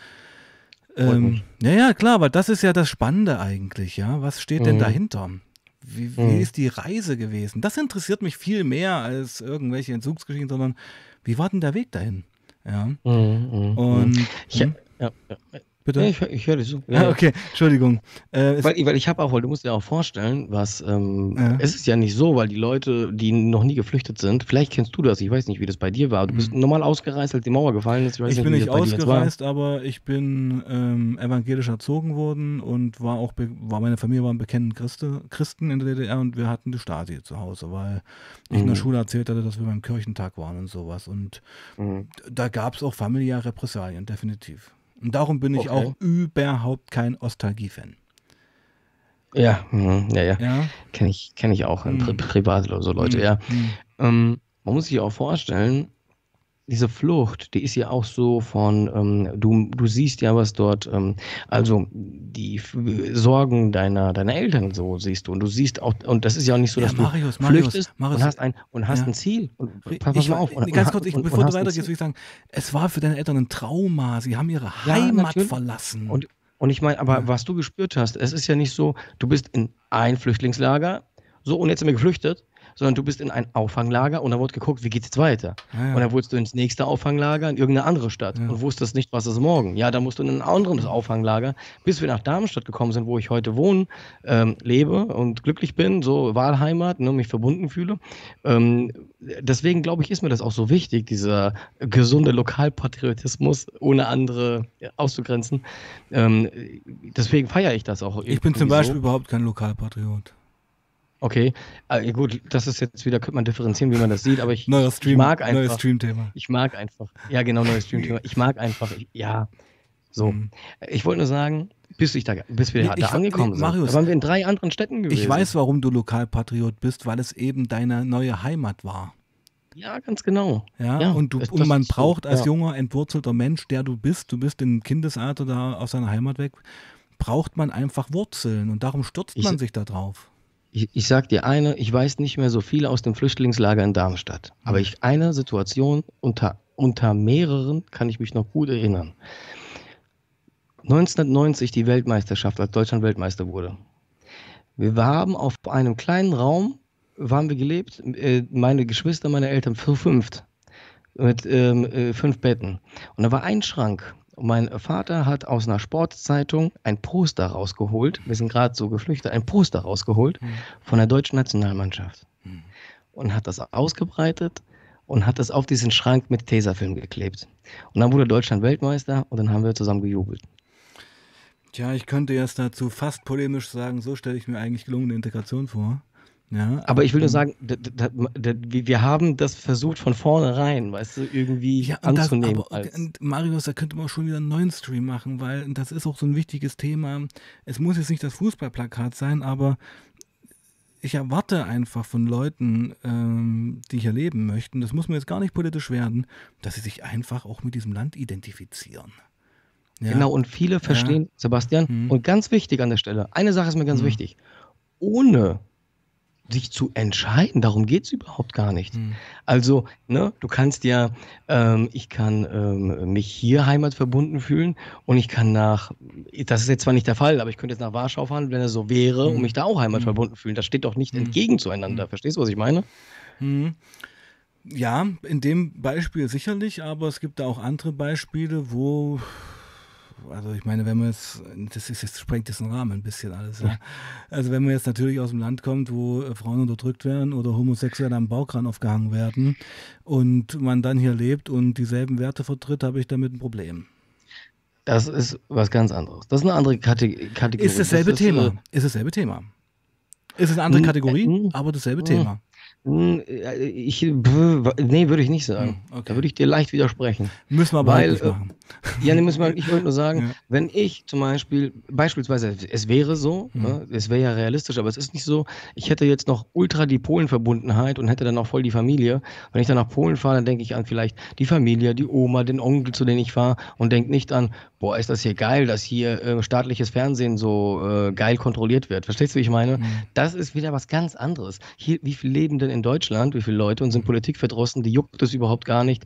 ähm, ja, ja, klar, weil das ist ja das Spannende eigentlich, ja. Was steht mhm. denn dahinter? Wie, wie mhm. ist die Reise gewesen? Das interessiert mich viel mehr als irgendwelche Entzugsgeschichten, sondern wie war denn der Weg dahin? Ja. Mhm, mhm und mhm. ich, ja, ja, Bitte? Ja, ich, ich höre dich so. Ja, okay, Entschuldigung. Äh, weil, weil ich habe auch, weil du musst dir auch vorstellen, was, ähm, ja. es ist ja nicht so, weil die Leute, die noch nie geflüchtet sind, vielleicht kennst du das, ich weiß nicht, wie das bei dir war. Du bist mhm. normal ausgereist, als die Mauer gefallen ist. Ich, ich nicht, bin nicht ausgereist, aber ich bin ähm, evangelisch erzogen worden und war auch, war meine Familie waren bekennende Christe, Christen in der DDR und wir hatten die Stasi zu Hause, weil ich mhm. in der mhm. Schule erzählt hatte, dass wir beim Kirchentag waren und sowas. Und mhm. da gab es auch familiäre Repressalien, definitiv. Und darum bin ich okay. auch überhaupt kein Ostalgie-Fan. Ja, mh, ja, ja, ja. Kenne ich, kenn ich auch, mhm. Pri privat oder so Leute, mhm. ja. Mhm. Ähm, man muss sich auch vorstellen, diese Flucht, die ist ja auch so von, ähm, du, du siehst ja, was dort, ähm, also die F Sorgen deiner, deiner Eltern so siehst du. Und du siehst auch, und das ist ja auch nicht so, dass Ja, Marius, du Marius, flüchtest Marius. und hast ein, und hast Ja. ein Ziel. Und pass Ich, mal auf. Und, ganz kurz, ich, und, bevor und du weitergehst, Ziel. ich sagen, es war für deine Eltern ein Trauma. Sie haben ihre Ja, Heimat natürlich. verlassen. Und, und ich meine, aber Ja. was du gespürt hast, es ist ja nicht so, du bist in ein Flüchtlingslager, so und jetzt sind wir geflüchtet, sondern du bist in ein Auffanglager und dann wurde geguckt, wie geht's jetzt weiter? Ja, ja. Und dann wurdest du ins nächste Auffanglager in irgendeine andere Stadt Ja. und wusstest nicht, was ist morgen. Ja, dann musst du in ein anderes Auffanglager, bis wir nach Darmstadt gekommen sind, wo ich heute wohne, ähm, lebe und glücklich bin, so Wahlheimat, ne, mich verbunden fühle. Ähm, deswegen glaube ich, ist mir das auch so wichtig, dieser gesunde Lokalpatriotismus, ohne andere auszugrenzen. Ähm, deswegen feiere ich das auch. ich bin zum Beispiel So. überhaupt kein Lokalpatriot. Okay, äh, gut, das ist jetzt wieder, könnte man differenzieren, wie man das sieht, aber ich, Neuer ich Stream, mag neues einfach. Streamthema. Ich mag einfach. Ja, genau, neues Streamthema. Ich mag einfach. Ich, ja, so. Mhm. Ich wollte nur sagen, bis, ich da, bis wir Nee, da ich- angekommen nee, sind, Marius, da waren wir in drei anderen Städten gewesen. Ich weiß, warum du Lokalpatriot bist, weil es eben deine neue Heimat war. Ja, ganz genau. Ja, Ja, und, du, das- und man ist so, braucht als ja. junger, entwurzelter Mensch, der du bist, du bist im Kindesalter da aus seiner Heimat weg, braucht man einfach Wurzeln und darum stürzt Ich- man sich da drauf. Ich, ich sag dir eine, ich weiß nicht mehr so viel aus dem Flüchtlingslager in Darmstadt. Aber Mhm. ich, eine Situation unter, unter mehreren kann ich mich noch gut erinnern. 1990 die Weltmeisterschaft, als Deutschland Weltmeister wurde. Wir haben auf einem kleinen Raum, waren wir gelebt, äh, meine Geschwister, meine Eltern, für fünft. Mit ähm, äh, fünf Betten. Und da war ein Schrank. Und mein Vater hat aus einer Sportzeitung ein Poster rausgeholt. Wir sind gerade so geflüchtet, ein Poster rausgeholt Mhm. von der deutschen Nationalmannschaft. Mhm. Und hat das ausgebreitet und hat das auf diesen Schrank mit Tesafilm geklebt. Und dann wurde Deutschland Weltmeister und dann haben wir zusammen gejubelt. Tja, ich könnte jetzt dazu fast polemisch sagen, so stelle ich mir eigentlich gelungene Integration vor. Ja, Aber ich will nur ähm, sagen, wir haben das versucht von vornherein, weißt du, irgendwie Ja, und das, anzunehmen. aber, Marius, da könnte man schon wieder einen neuen Stream machen, weil das ist auch so ein wichtiges Thema. Es muss jetzt nicht das Fußballplakat sein, aber ich erwarte einfach von Leuten, ähm, die hier leben möchten, das muss mir jetzt gar nicht politisch werden, dass sie sich einfach auch mit diesem Land identifizieren. Ja? Genau, und viele verstehen, Sebastian, Mhm. und ganz wichtig an der Stelle, eine Sache ist mir ganz Mhm. wichtig, ohne sich zu entscheiden, darum geht es überhaupt gar nicht. Hm. Also, ne, du kannst ja, ähm, ich kann ähm, mich hier heimatverbunden fühlen und ich kann nach, das ist jetzt zwar nicht der Fall, aber ich könnte jetzt nach Warschau fahren, wenn es so wäre, Mhm. und mich da auch heimatverbunden fühlen. Das steht doch nicht Mhm. entgegen zueinander. Mhm. Verstehst du, was ich meine? Hm. Ja, in dem Beispiel sicherlich, aber es gibt da auch andere Beispiele, wo, also ich meine, wenn man jetzt, das ist jetzt sprengt jetzt den Rahmen ein bisschen alles, ja. Also wenn man jetzt natürlich aus dem Land kommt, wo äh, Frauen unterdrückt werden oder Homosexuelle am Baukran aufgehangen werden und man dann hier lebt und dieselben Werte vertritt, habe ich damit ein Problem. Das ist was ganz anderes. Das ist eine andere Kate Kategorie. Ist dasselbe das Thema. äh, Ist dasselbe Thema. Ist es eine andere Kategorie, aber dasselbe. Thema. Hm, äh, Ich, nee, würde ich nicht sagen. Hm, okay. Da würde ich dir leicht widersprechen. Müssen wir aber Weil, nicht äh, machen. Ja, nee, muss man, ich wollte nur sagen, [LAUGHS] Ja. wenn ich zum Beispiel, beispielsweise, es wäre so, Mhm. ne, es wäre ja realistisch, aber es ist nicht so, ich hätte jetzt noch ultra die Polen-Verbundenheit und hätte dann auch voll die Familie. Wenn ich dann nach Polen fahre, dann denke ich an vielleicht die Familie, die Oma, den Onkel, zu denen ich fahre und denke nicht an, boah, ist das hier geil, dass hier äh, staatliches Fernsehen so äh, geil kontrolliert wird. Verstehst du, wie ich meine? Mhm. Das ist wieder was ganz anderes. Hier, wie viele leben denn in Deutschland, wie viele Leute und sind politikverdrossen, die juckt es überhaupt gar nicht,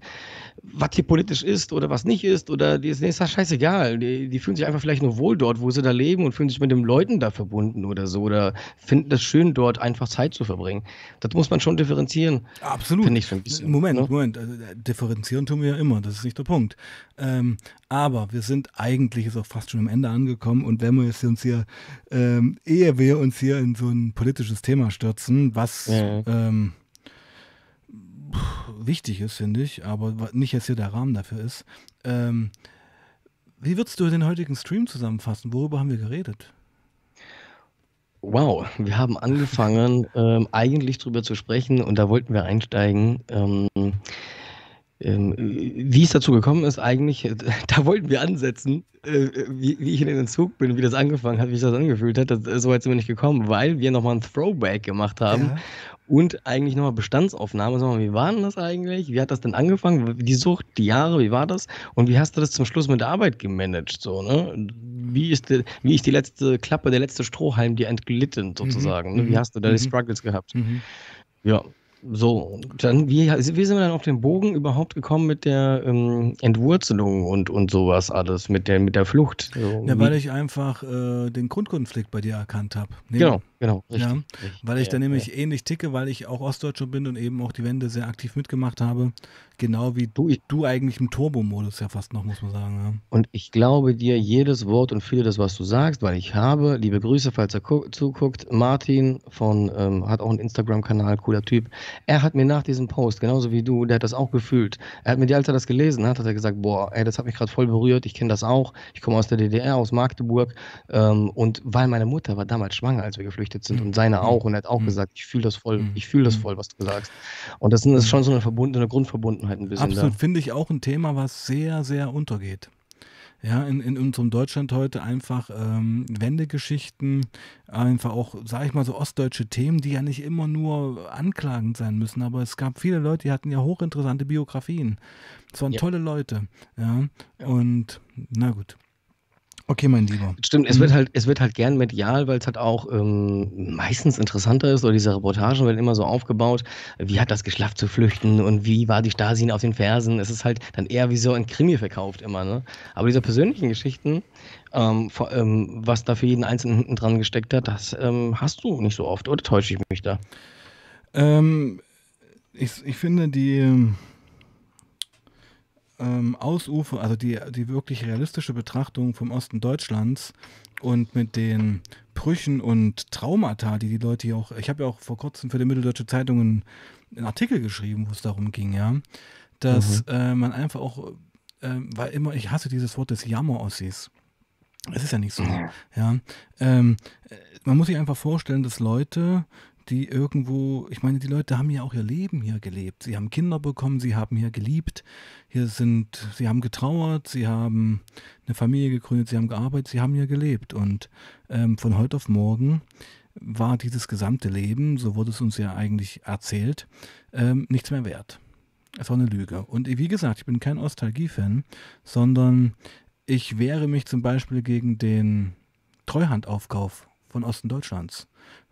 was hier politisch ist oder was nicht ist oder die ist, denen ist das scheißegal. Die, die fühlen sich einfach vielleicht nur wohl dort, wo sie da leben und fühlen sich mit den Leuten da verbunden oder so oder finden das schön, dort einfach Zeit zu verbringen. Das muss man schon differenzieren, Absolut. ich so ein bisschen. Moment, ne? Moment. Also, äh, differenzieren tun wir ja immer, das ist nicht der Punkt. Ähm, aber wir sind eigentlich ist auch fast schon am Ende angekommen und wenn wir jetzt uns hier, ähm, ehe wir uns hier in so ein politisches Thema stürzen, was Ja. ähm, pff, wichtig ist, finde ich, aber nicht jetzt hier der Rahmen dafür ist. Ähm, wie würdest du den heutigen Stream zusammenfassen? Worüber haben wir geredet? Wow, wir haben angefangen, [LAUGHS] ähm, eigentlich drüber zu sprechen und da wollten wir einsteigen. Ähm, wie es dazu gekommen ist, eigentlich, [LAUGHS] da wollten wir ansetzen, äh, wie, wie, ich in den Zug bin, wie das angefangen hat, wie sich das angefühlt hat. Das, so weit sind wir nicht gekommen, weil wir nochmal ein Throwback gemacht haben ja. und eigentlich nochmal Bestandsaufnahme. Sag mal, wie war denn das eigentlich? Wie hat das denn angefangen? Die Sucht, die Jahre, wie war das? Und wie hast du das zum Schluss mit der Arbeit gemanagt? So, ne? Wie ist, die, wie ist die letzte Klappe, der letzte Strohhalm dir entglitten, sozusagen? Mhm. Ne? Wie mhm. hast du da die mhm. Struggles gehabt? Mhm. Ja, so, dann, wie, wie sind wir dann auf den Bogen überhaupt gekommen mit der ähm, Entwurzelung und, und sowas alles, mit der, mit der Flucht? So, ja, weil ich einfach äh, den Grundkonflikt bei dir erkannt habe. Genau, genau, richtig, ja, richtig. Weil ich ja, da nämlich ja. ähnlich ticke, weil ich auch Ostdeutscher bin und eben auch die Wende sehr aktiv mitgemacht habe. Genau wie du, ich, du eigentlich im Turbo-Modus ja fast noch, muss man sagen. Ja. Und ich glaube dir jedes Wort und viele das, was du sagst, weil ich habe, liebe Grüße, falls er zuguckt, Martin von, ähm, hat auch einen Instagram-Kanal, cooler Typ. Er hat mir nach diesem Post, genauso wie du, der hat das auch gefühlt. Er hat mir, als er das gelesen hat, hat er gesagt, boah, ey, das hat mich gerade voll berührt, ich kenne das auch. Ich komme aus der DDR, aus Magdeburg. Ähm, und weil meine Mutter war damals schwanger, als wir geflüchtet sind mhm. und seine auch. Und er hat auch mhm. gesagt, ich fühle das voll, mhm. ich fühle das mhm. voll, was du sagst. Und das ist schon so eine verbundene Grundverbundenheit halt ein bisschen. Absolut, finde ich auch ein Thema, was sehr, sehr untergeht. Ja, in, in unserem Deutschland heute einfach ähm, Wendegeschichten, einfach auch, sage ich mal, so ostdeutsche Themen, die ja nicht immer nur anklagend sein müssen, aber es gab viele Leute, die hatten ja hochinteressante Biografien. Es waren ja. tolle Leute, ja. Und na gut. Okay, mein Lieber. Stimmt, es wird mhm. halt, es wird halt gern medial, weil es halt auch ähm, meistens interessanter ist, oder diese Reportagen werden immer so aufgebaut, wie hat das geschafft zu flüchten und wie war die Stasi auf den Fersen. Es ist halt dann eher wie so ein Krimi verkauft immer, ne? Aber diese persönlichen Geschichten, ähm, vor, ähm, was da für jeden Einzelnen hinten dran gesteckt hat, das ähm, hast du nicht so oft, oder täusche ich mich da? Ähm, ich, ich finde die ähm, Ausufer, also die, die wirklich realistische Betrachtung vom Osten Deutschlands und mit den Brüchen und Traumata, die die Leute hier auch, ich habe ja auch vor kurzem für die Mitteldeutsche Zeitung einen, einen Artikel geschrieben, wo es darum ging, ja, dass mhm. äh, man einfach auch, äh, weil immer, ich hasse dieses Wort des Jammer-Ossis. Es ist ja nicht so, ja. Ähm, äh, man muss sich einfach vorstellen, dass Leute die irgendwo, ich meine, die Leute haben ja auch ihr Leben hier gelebt. Sie haben Kinder bekommen, sie haben hier geliebt, hier sind, sie haben getrauert, sie haben eine Familie gegründet, sie haben gearbeitet, sie haben hier gelebt. Und ähm, von heute auf morgen war dieses gesamte Leben, so wurde es uns ja eigentlich erzählt, ähm, nichts mehr wert. Es war eine Lüge. Und wie gesagt, ich bin kein Nostalgie-Fan, sondern ich wehre mich zum Beispiel gegen den Treuhandaufkauf von Osten Deutschlands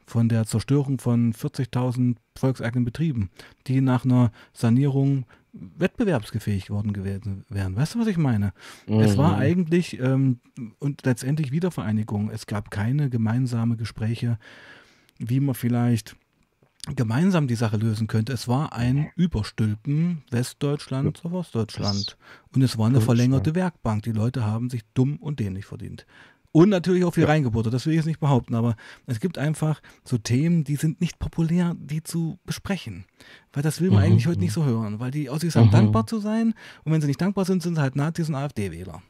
von der Zerstörung von 40.000 volkseigenen Betrieben, die nach einer Sanierung wettbewerbsgefähig worden gewesen wären. Weißt du, was ich meine? Mhm. Es war mhm. eigentlich ähm, und letztendlich Wiedervereinigung. Es gab keine gemeinsame Gespräche, wie man vielleicht gemeinsam die Sache lösen könnte. Es war ein Überstülpen Westdeutschland auf Ostdeutschland. Und es war eine verlängerte Werkbank. Die Leute haben sich dumm und dämlich verdient. Und natürlich auch viel ja. reingebuttert, das will ich jetzt nicht behaupten, aber es gibt einfach so Themen, die sind nicht populär, die zu besprechen. Weil das will man mhm. eigentlich heute nicht so hören, weil die Aussicht haben, mhm. dankbar zu sein und wenn sie nicht dankbar sind, sind sie halt Nazis und AfD-Wähler.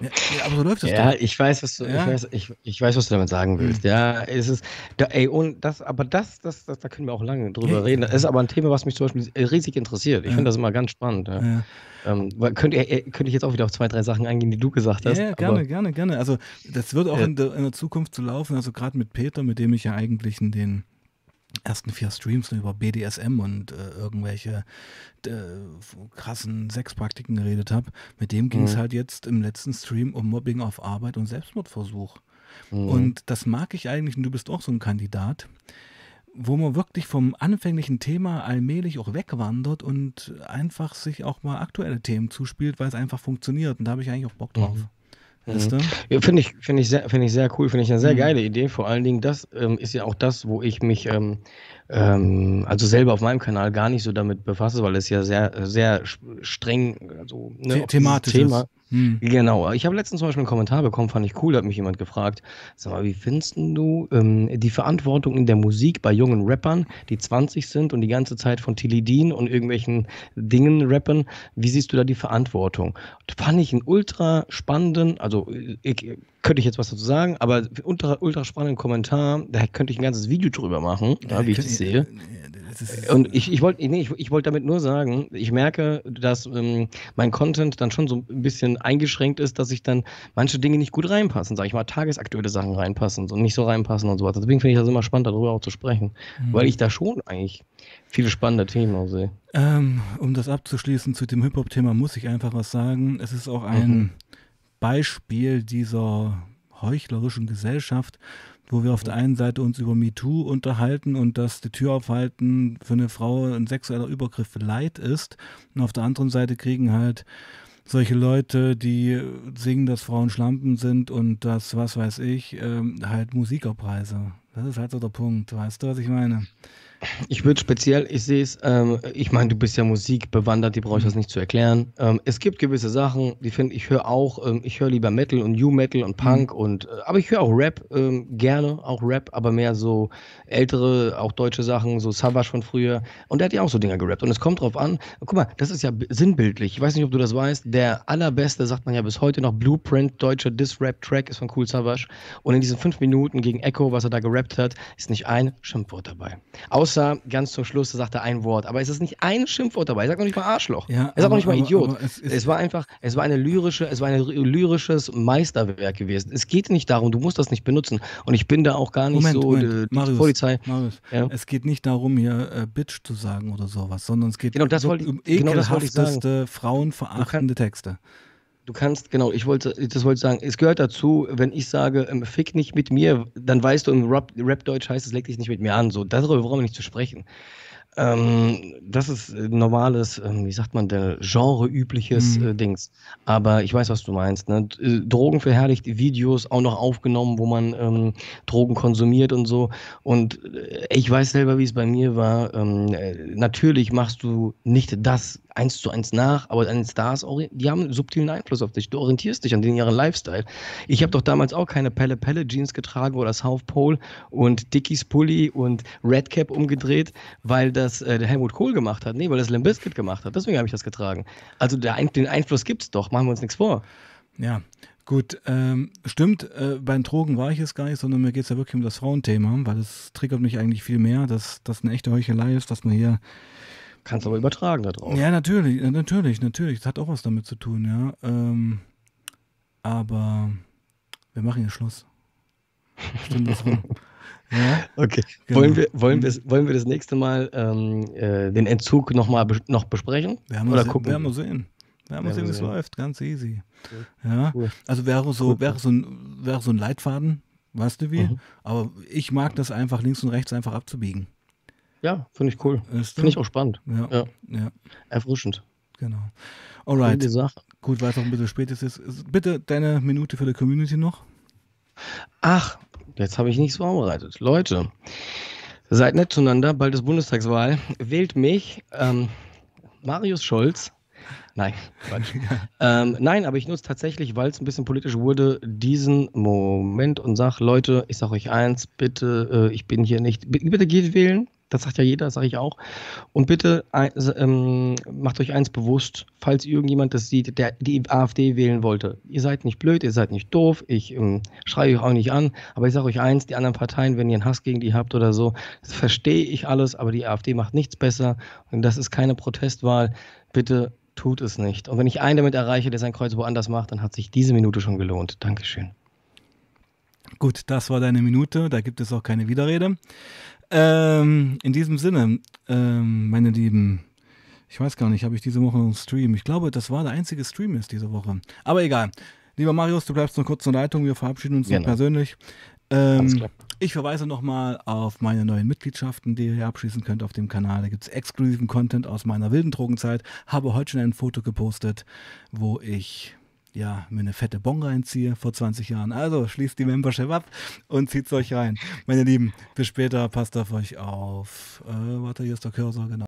Ja, aber so läuft es Ja, doch. ich weiß, was du, ja? ich, weiß, ich, ich weiß, was du damit sagen willst. Mhm. Ja, es ist, da, ey, und das, aber das, das, das, da können wir auch lange drüber reden. Das ist aber ein Thema, was mich zum Beispiel riesig interessiert. Ich finde das immer ganz spannend. Ja. Ähm, könnte, äh, könnte ich jetzt auch wieder auf zwei, drei Sachen eingehen, die du gesagt hast. Ja, gerne, gerne, gerne. Also das wird auch in der, in, der, Zukunft zu laufen. Also gerade mit Peter, mit dem ich ja eigentlich in den ersten vier Streams über BDSM und äh, irgendwelche äh, krassen Sexpraktiken geredet habe, mit dem ging es mhm. halt jetzt im letzten Stream um Mobbing auf Arbeit und Selbstmordversuch. Mhm. Und das mag ich eigentlich, und du bist auch so ein Kandidat, wo man wirklich vom anfänglichen Thema allmählich auch wegwandert und einfach sich auch mal aktuelle Themen zuspielt, weil es einfach funktioniert. Und da habe ich eigentlich auch Bock drauf. Mhm. Mhm. Ja, finde ich, find ich, sehr, ich sehr cool, finde ich eine sehr mhm. geile Idee. Vor allen Dingen, das ähm, ist ja auch das, wo ich mich ähm, ähm, also selber auf meinem Kanal gar nicht so damit befasse, weil es ja sehr, sehr streng, also ne, thematisch Thema. Ist. Hm. Genau. Ich habe letztens zum Beispiel einen Kommentar bekommen, fand ich cool, da hat mich jemand gefragt, sag mal, wie findest du ähm, die Verantwortung in der Musik bei jungen Rappern, die 20 sind und die ganze Zeit von Tilidin und irgendwelchen Dingen rappen, wie siehst du da die Verantwortung? Fand ich einen ultra spannenden, also ich, könnte ich jetzt was dazu sagen, aber ultra, ultra spannenden Kommentar, da könnte ich ein ganzes Video drüber machen, ja, wie ich das sehe. und ich, ich wollte nee, ich, ich wollt damit nur sagen, ich merke, dass ähm, mein Content dann schon so ein bisschen eingeschränkt ist, dass ich dann manche Dinge nicht gut reinpassen, sage ich mal, tagesaktuelle Sachen reinpassen und nicht so reinpassen und so weiter. Deswegen finde ich das immer spannend, darüber auch zu sprechen, mhm. weil ich da schon eigentlich viele spannende Themen auch sehe. Ähm, um das abzuschließen zu dem Hip-Hop-Thema, muss ich einfach was sagen. Es ist auch ein mhm. Beispiel dieser heuchlerischen Gesellschaft, wo wir auf der einen Seite uns über MeToo unterhalten und dass die Tür aufhalten für eine Frau ein sexueller Übergriff Leid ist. Und auf der anderen Seite kriegen halt solche Leute, die singen, dass Frauen Schlampen sind und dass, was weiß ich, ähm, halt Musikerpreise. Das ist halt so der Punkt. Weißt du, was ich meine? Ich würde speziell, ich sehe es, ähm, ich meine, du bist ja musikbewandert, die brauche ich das nicht zu erklären. Ähm, es gibt gewisse Sachen, die finde ich höre auch, ähm, ich höre lieber Metal und New Metal und Punk mhm. und, äh, aber ich höre auch Rap ähm, gerne, auch Rap, aber mehr so ältere, auch deutsche Sachen, so Savage von früher. Und der hat ja auch so Dinger gerappt. Und es kommt drauf an, guck mal, das ist ja sinnbildlich. Ich weiß nicht, ob du das weißt, der allerbeste, sagt man ja bis heute noch, Blueprint, deutscher Diss-Rap-Track ist von Cool Savage. Und in diesen fünf Minuten gegen Echo, was er da gerappt hat, ist nicht ein Schimpfwort dabei. Außer außer ganz zum Schluss, da sagt er ein Wort. Aber es ist nicht ein Schimpfwort dabei. Er sagt noch nicht mal Arschloch. Ja, er sagt noch nicht mal Idiot. Es, es, war einfach, es war eine lyrische, es war ein lyrisches Meisterwerk gewesen. Es geht nicht darum, du musst das nicht benutzen. Und ich bin da auch gar nicht Moment, so Moment. Die, Marius, Polizei. Marius, ja. Es geht nicht darum, hier äh, Bitch zu sagen oder sowas, sondern es geht genau, das wollte, um ekelhafteste, genau frauenverachtende Texte. Du kannst, genau, ich wollte, das wollte sagen, es gehört dazu, wenn ich sage, ähm, fick nicht mit mir, dann weißt du, im Rap-Deutsch heißt es, leg dich nicht mit mir an. So, darüber brauchen wir nicht zu sprechen. Ähm, das ist normales, ähm, wie sagt man, der genreübliches mhm. äh, Dings. Aber ich weiß, was du meinst. Ne? Äh, Drogen verherrlicht Videos auch noch aufgenommen, wo man ähm, Drogen konsumiert und so. Und äh, ich weiß selber, wie es bei mir war. Ähm, äh, natürlich machst du nicht das eins zu eins nach, aber den Stars, die haben einen subtilen Einfluss auf dich. Du orientierst dich an den ihren Lifestyle. Ich habe doch damals auch keine Pelle Pelle Jeans getragen oder South Pole und Dickies Pulli und Red Cap umgedreht, weil das äh, der Helmut Kohl gemacht hat. Nee, weil das Limp Bizkit gemacht hat. Deswegen habe ich das getragen. Also der, den Einfluss gibt es doch, machen wir uns nichts vor. Ja, Gut, ähm, stimmt, äh, bei den Drogen war ich es gar nicht, sondern mir geht es ja wirklich um das Frauenthema, weil es triggert mich eigentlich viel mehr, dass das eine echte Heuchelei ist, dass man hier Kannst aber übertragen darauf. Ja, natürlich, natürlich, natürlich. Das hat auch was damit zu tun, ja. Ähm, aber wir machen hier Schluss. Stimmt das rum. [LAUGHS] Ja? Okay. Genau. Wollen, wir, wollen, wir, wollen wir das nächste Mal ähm, äh, den Entzug noch mal be noch besprechen? Wir, Oder gucken? werden wir sehen. Werden wir sehen, wie es läuft. Ganz easy. Ja. Cool. Also wäre so, wäre, so ein, wäre so ein Leitfaden, weißt du wie? Mhm. Aber ich mag das einfach links und rechts einfach abzubiegen. Ja, finde ich cool. Finde ich auch spannend. Ja. ja. ja. Erfrischend. Genau. Alright. Gut, weil es auch ein bisschen spät ist. Bitte deine Minute für die Community noch. Ach, jetzt habe ich nichts vorbereitet. Leute, seid nett zueinander. Bald ist Bundestagswahl. Wählt mich, ähm, Marius Scholz. Nein, Quatsch. [LAUGHS] ähm, nein, aber ich nutze tatsächlich, weil es ein bisschen politisch wurde, diesen Moment und sage, Leute, ich sage euch eins, bitte, äh, ich bin hier nicht, bitte geht wählen, das sagt ja jeder, das sage ich auch. Und bitte ähm, macht euch eins bewusst, falls irgendjemand das sieht, der die AfD wählen wollte. Ihr seid nicht blöd, ihr seid nicht doof, ich ähm, schreie euch auch nicht an, aber ich sage euch eins, die anderen Parteien, wenn ihr einen Hass gegen die habt oder so, verstehe ich alles, aber die AfD macht nichts besser und das ist keine Protestwahl. Bitte tut es nicht. Und wenn ich einen damit erreiche, der sein Kreuz woanders macht, dann hat sich diese Minute schon gelohnt. Dankeschön. Gut, das war deine Minute, da gibt es auch keine Widerrede. Ähm, in diesem Sinne, ähm, meine Lieben, ich weiß gar nicht, habe ich diese Woche einen Stream? Ich glaube, das war der einzige Stream ist diese Woche. Aber egal. Lieber Marius, du bleibst noch kurz in der Leitung. Wir verabschieden uns genau. persönlich. Ähm, ich verweise nochmal auf meine neuen Mitgliedschaften, die ihr hier abschließen könnt auf dem Kanal. Da gibt es exklusiven Content aus meiner wilden Drogenzeit. Habe heute schon ein Foto gepostet, wo ich ja, mir eine fette Bon reinziehe vor 20 Jahren. Also schließt die Membership ab und zieht euch rein. Meine Lieben, bis später, passt auf euch auf. Äh, warte, hier ist der Cursor, genau.